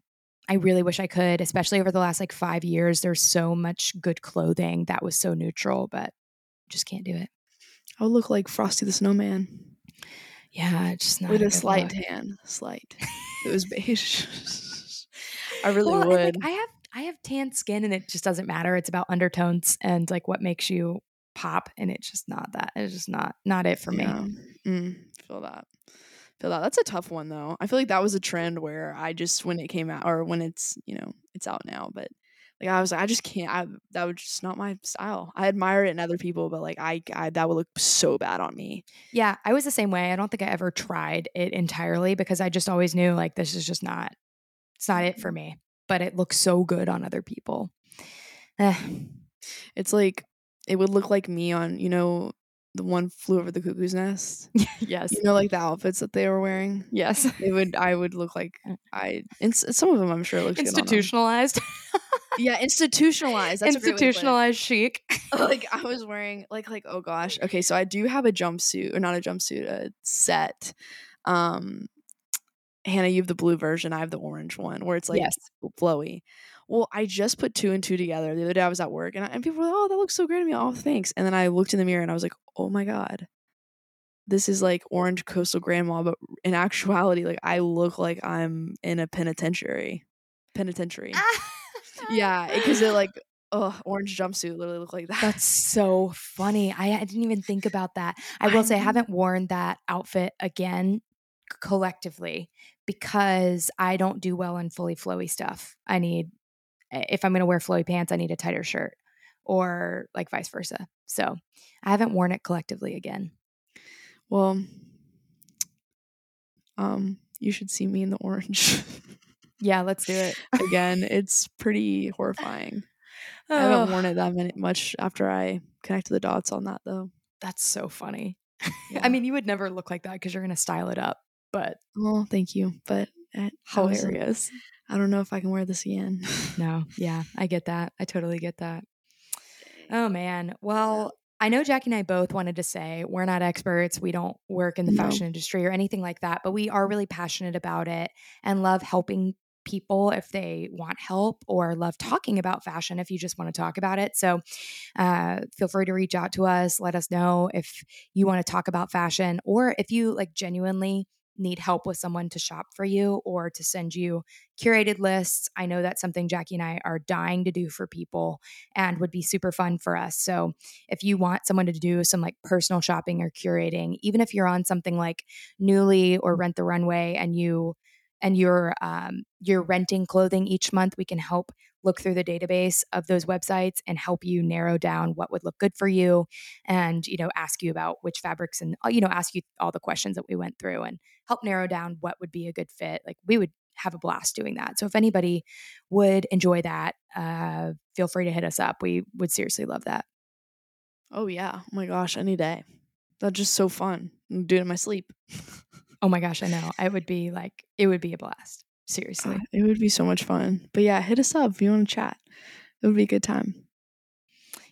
I really wish I could, especially over the last like five years. There's so much good clothing that was so neutral, but just can't do it. I would look like Frosty the Snowman Yeah, it's just not with a a slight look. tan, slight. it was beige. I really Well, would. like, I have I have tan skin and it just doesn't matter. It's about undertones and like what makes you pop and it's just not that. It's just not not it for Yeah. me. Mm, feel that. Feel that. That's a tough one though. I feel like that was a trend where I just when it came out or when it's, you know, it's out now, but like I was like I just can't I that was just not my style. I admire it in other people, but like I, I that would look so bad on me. Yeah, I was the same way. I don't think I ever tried it entirely because I just always knew like this is just not it's not it for me. But it looks so good on other people. Eh. It's like it would look like me on, you know, the one flew over the cuckoo's nest. yes. You know, like the outfits that they were wearing. Yes. It would I would look like I and some of them I'm sure look good. Institutionalized. Yeah, institutionalized. That's a great way to put it. Institutionalized chic. like I was wearing like like oh gosh. Okay, so I do have a jumpsuit or not a jumpsuit, a set. Um Hannah, you have the blue version, I have the orange one where it's like Yes. flowy. Well, I just put two and two together. The other day I was at work and, I, and people were like, "Oh, that looks so great to me." Oh, thanks. And then I looked in the mirror and I was like, "Oh my god, this is like orange coastal grandma." But in actuality, like I look like I'm in a penitentiary. Penitentiary. yeah, because it like, oh, orange jumpsuit literally looked like that. That's so funny. I, I didn't even think about that. I will I say I haven't worn that outfit again collectively because I don't do well in fully flowy stuff. I need if I'm going to wear flowy pants, I need a tighter shirt or like vice versa. So, I haven't worn it collectively again. Well, um, you should see me in the orange Yeah, let's do it. again. It's pretty horrifying. I haven't worn it that many, much after I connected the dots on that though. That's so funny. Yeah. I mean, you would never look like that because you're going to style it up, but well, thank you, but was hilarious. I don't know if I can wear this again. No, yeah, I get that. I totally get that. Oh man. Well, I know Jackie and I both wanted to say we're not experts. We don't work in the No. fashion industry or anything like that, but we are really passionate about it and love helping people if they want help or love talking about fashion if you just want to talk about it. So uh, feel free to reach out to us. Let us know if you want to talk about fashion or if you like genuinely need help with someone to shop for you or to send you curated lists. I know that's something Jackie and I are dying to do for people and would be super fun for us. So if you want someone to do some like personal shopping or curating, even if you're on something like Nuuly or Rent the Runway and you and you're um, you're renting clothing each month, we can help look through the database of those websites and help you narrow down what would look good for you and you know ask you about which fabrics and uh, you know ask you all the questions that we went through and help narrow down what would be a good fit. Like we would have a blast doing that. So if anybody would enjoy that uh, feel free to hit us up. We would seriously love that. Oh yeah, oh my gosh, any day. That's just so fun. I'm doing it in my sleep. oh my gosh i know. I would be like it would be a blast seriously God, it would be so much fun. But yeah, hit us up if you want to chat. It would be a good time.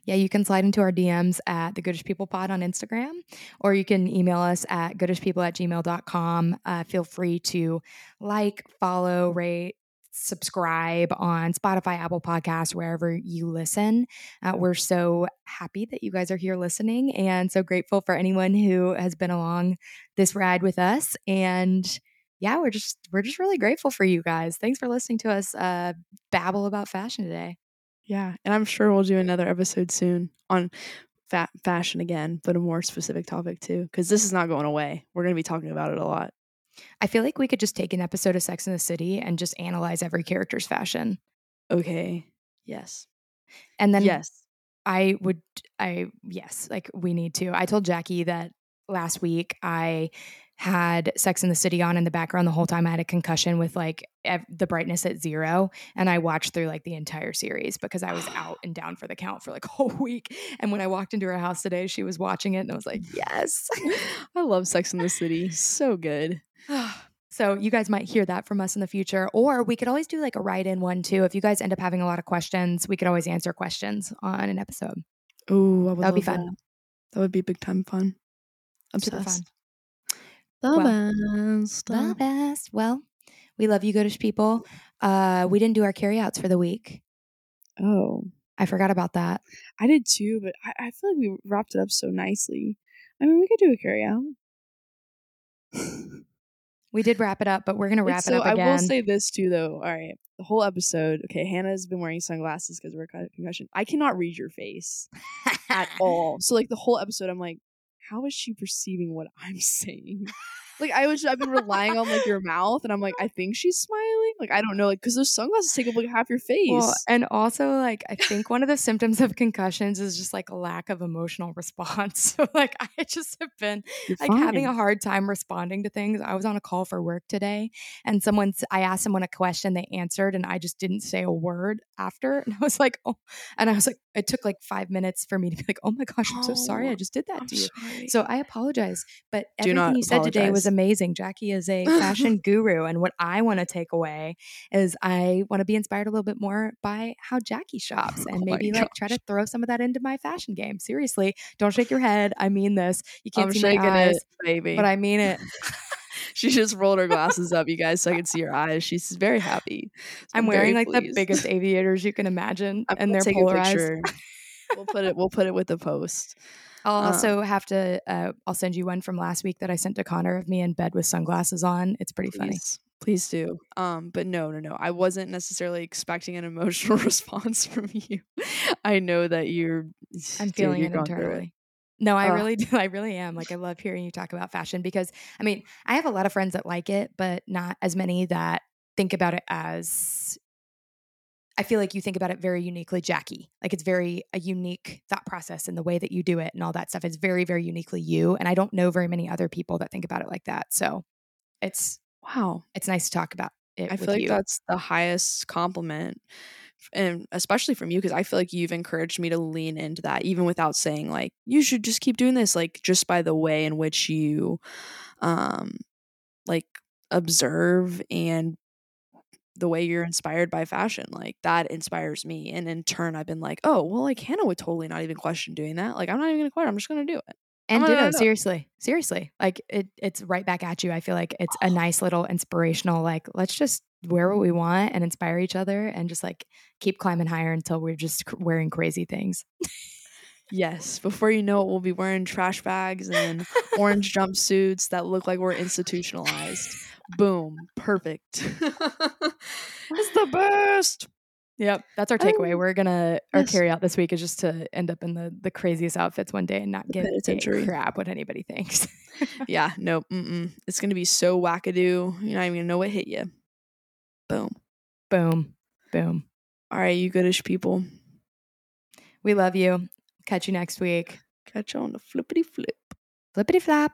yeah, you can slide into our DMs at the Goodish People Pod on Instagram, or you can email us at goodishpeople at gmail.com. Uh, feel free to like, follow, rate, subscribe on Spotify, Apple Podcasts, wherever you listen. Uh, we're so happy that you guys are here listening and so grateful for anyone who has been along this ride with us. And yeah, we're just we're just really grateful for you guys. Thanks for listening to us uh, babble about fashion today. Yeah, and I'm sure we'll do another episode soon on fa- fashion again, but a more specific topic too, because this is not going away. We're going to be talking about it a lot. I feel like we could just take an episode of Sex in the City and just analyze every character's fashion. Okay. Yes. And then yes. I would I yes, like we need to. I told Jackie that last week I had Sex in the City on in the background the whole time. I had a concussion with like ev- the brightness at zero, and I watched through like the entire series because I was out and down for the count for like a whole week. And when I walked into her house today, she was watching it, and I was like, yes. I love Sex in the City. So good. So you guys might hear that from us in the future, or we could always do like a write-in one too. If you guys end up having a lot of questions, we could always answer questions on an episode. Ooh, I would That would be fun. That. That would be big time fun. Super fun. The Well, best. The best. Well, we love you, Goodish people. Uh, we didn't do our carryouts for the week. Oh, I forgot about that. I did too, but I, I feel like we wrapped it up so nicely. I mean, we could do a carry out. We did wrap it up, but we're gonna wrap It's it so up I will say this too, though. All right, the whole episode. Okay, Hannah's been wearing sunglasses because we're con- concussion. I cannot read your face at all. So like the whole episode, I'm like, how is she perceiving what I'm saying? Like I was, I've been relying on like your mouth, and I'm like, I think she's smiling. Like I don't know, like because those sunglasses take up like half your face. Well, and also like I think one of the symptoms of concussions is just like a lack of emotional response. So like I just have been You're like having a hard time responding to things. I was on a call for work today and someone I asked someone a question they answered and I just didn't say a word after and I was like, "Oh." And I was like it took like 5 minutes for me to be like, "Oh my gosh, I'm so oh, sorry. I Oh, just did that I'm to you." sorry. So I apologize, but Do everything you said today was amazing. Jackie is a fashion guru, and what I want to take away is I want to be inspired a little bit more by how Jackie shops, oh and Oh maybe like try to throw some of that into my fashion game. Seriously, don't shake your head. I mean this. You can't I'm see shaking my eyes, it, baby. but I mean it. she just rolled her glasses up, you guys, so I could see her eyes. She's very happy. So I'm very wearing like the biggest aviators you can imagine, I'm and they're polarized. We'll put it. We'll put it with the post. I'll Um, also have to. Uh, I'll send you one from last week that I sent to Connor of me in bed with sunglasses on. It's pretty funny. please, please do. Um, but no, no, no. I wasn't necessarily expecting an emotional response from you. I know that you're. I'm dude, feeling you're it internally. No, I really do. I really am. Like, I love hearing you talk about fashion because, I mean, I have a lot of friends that like it, but not as many that think about it as. I feel like you think about it very uniquely, Jackie. Like it's very a unique thought process in the way that you do it and all that stuff. It's very, very uniquely you. And I don't know very many other people that think about it like that. So it's Wow. it's nice to talk about it I feel like you. that's the highest compliment. And especially from you, because I feel like you've encouraged me to lean into that, even without saying like you should just keep doing this. Like just by the way in which you, um, like observe and the way you're inspired by fashion, like that inspires me. And in turn, I've been like, oh, well, like Hannah would totally not even question doing that. Like I'm not even gonna question. I'm just gonna do it. And ditto, know. seriously, seriously, like it, it's right back at you. I feel like it's a nice little inspirational. Like, let's just wear what we want and inspire each other, and just like keep climbing higher until we're just wearing crazy things. Yes. Before you know it, we'll be wearing trash bags and orange jumpsuits that look like we're institutionalized. Boom. Perfect. it's the best. Yep, that's our takeaway. Um, We're gonna our yes. carry out this week is just to end up in the the craziest outfits one day and not give a crap what anybody thinks. Yeah. No. Mm-mm. It's gonna be so wackadoo. You're not even gonna know what hit you. Boom. Boom, boom. All right, you goodish people. We love you. Catch you next week. Catch you on the flippity flip. Flippity flap.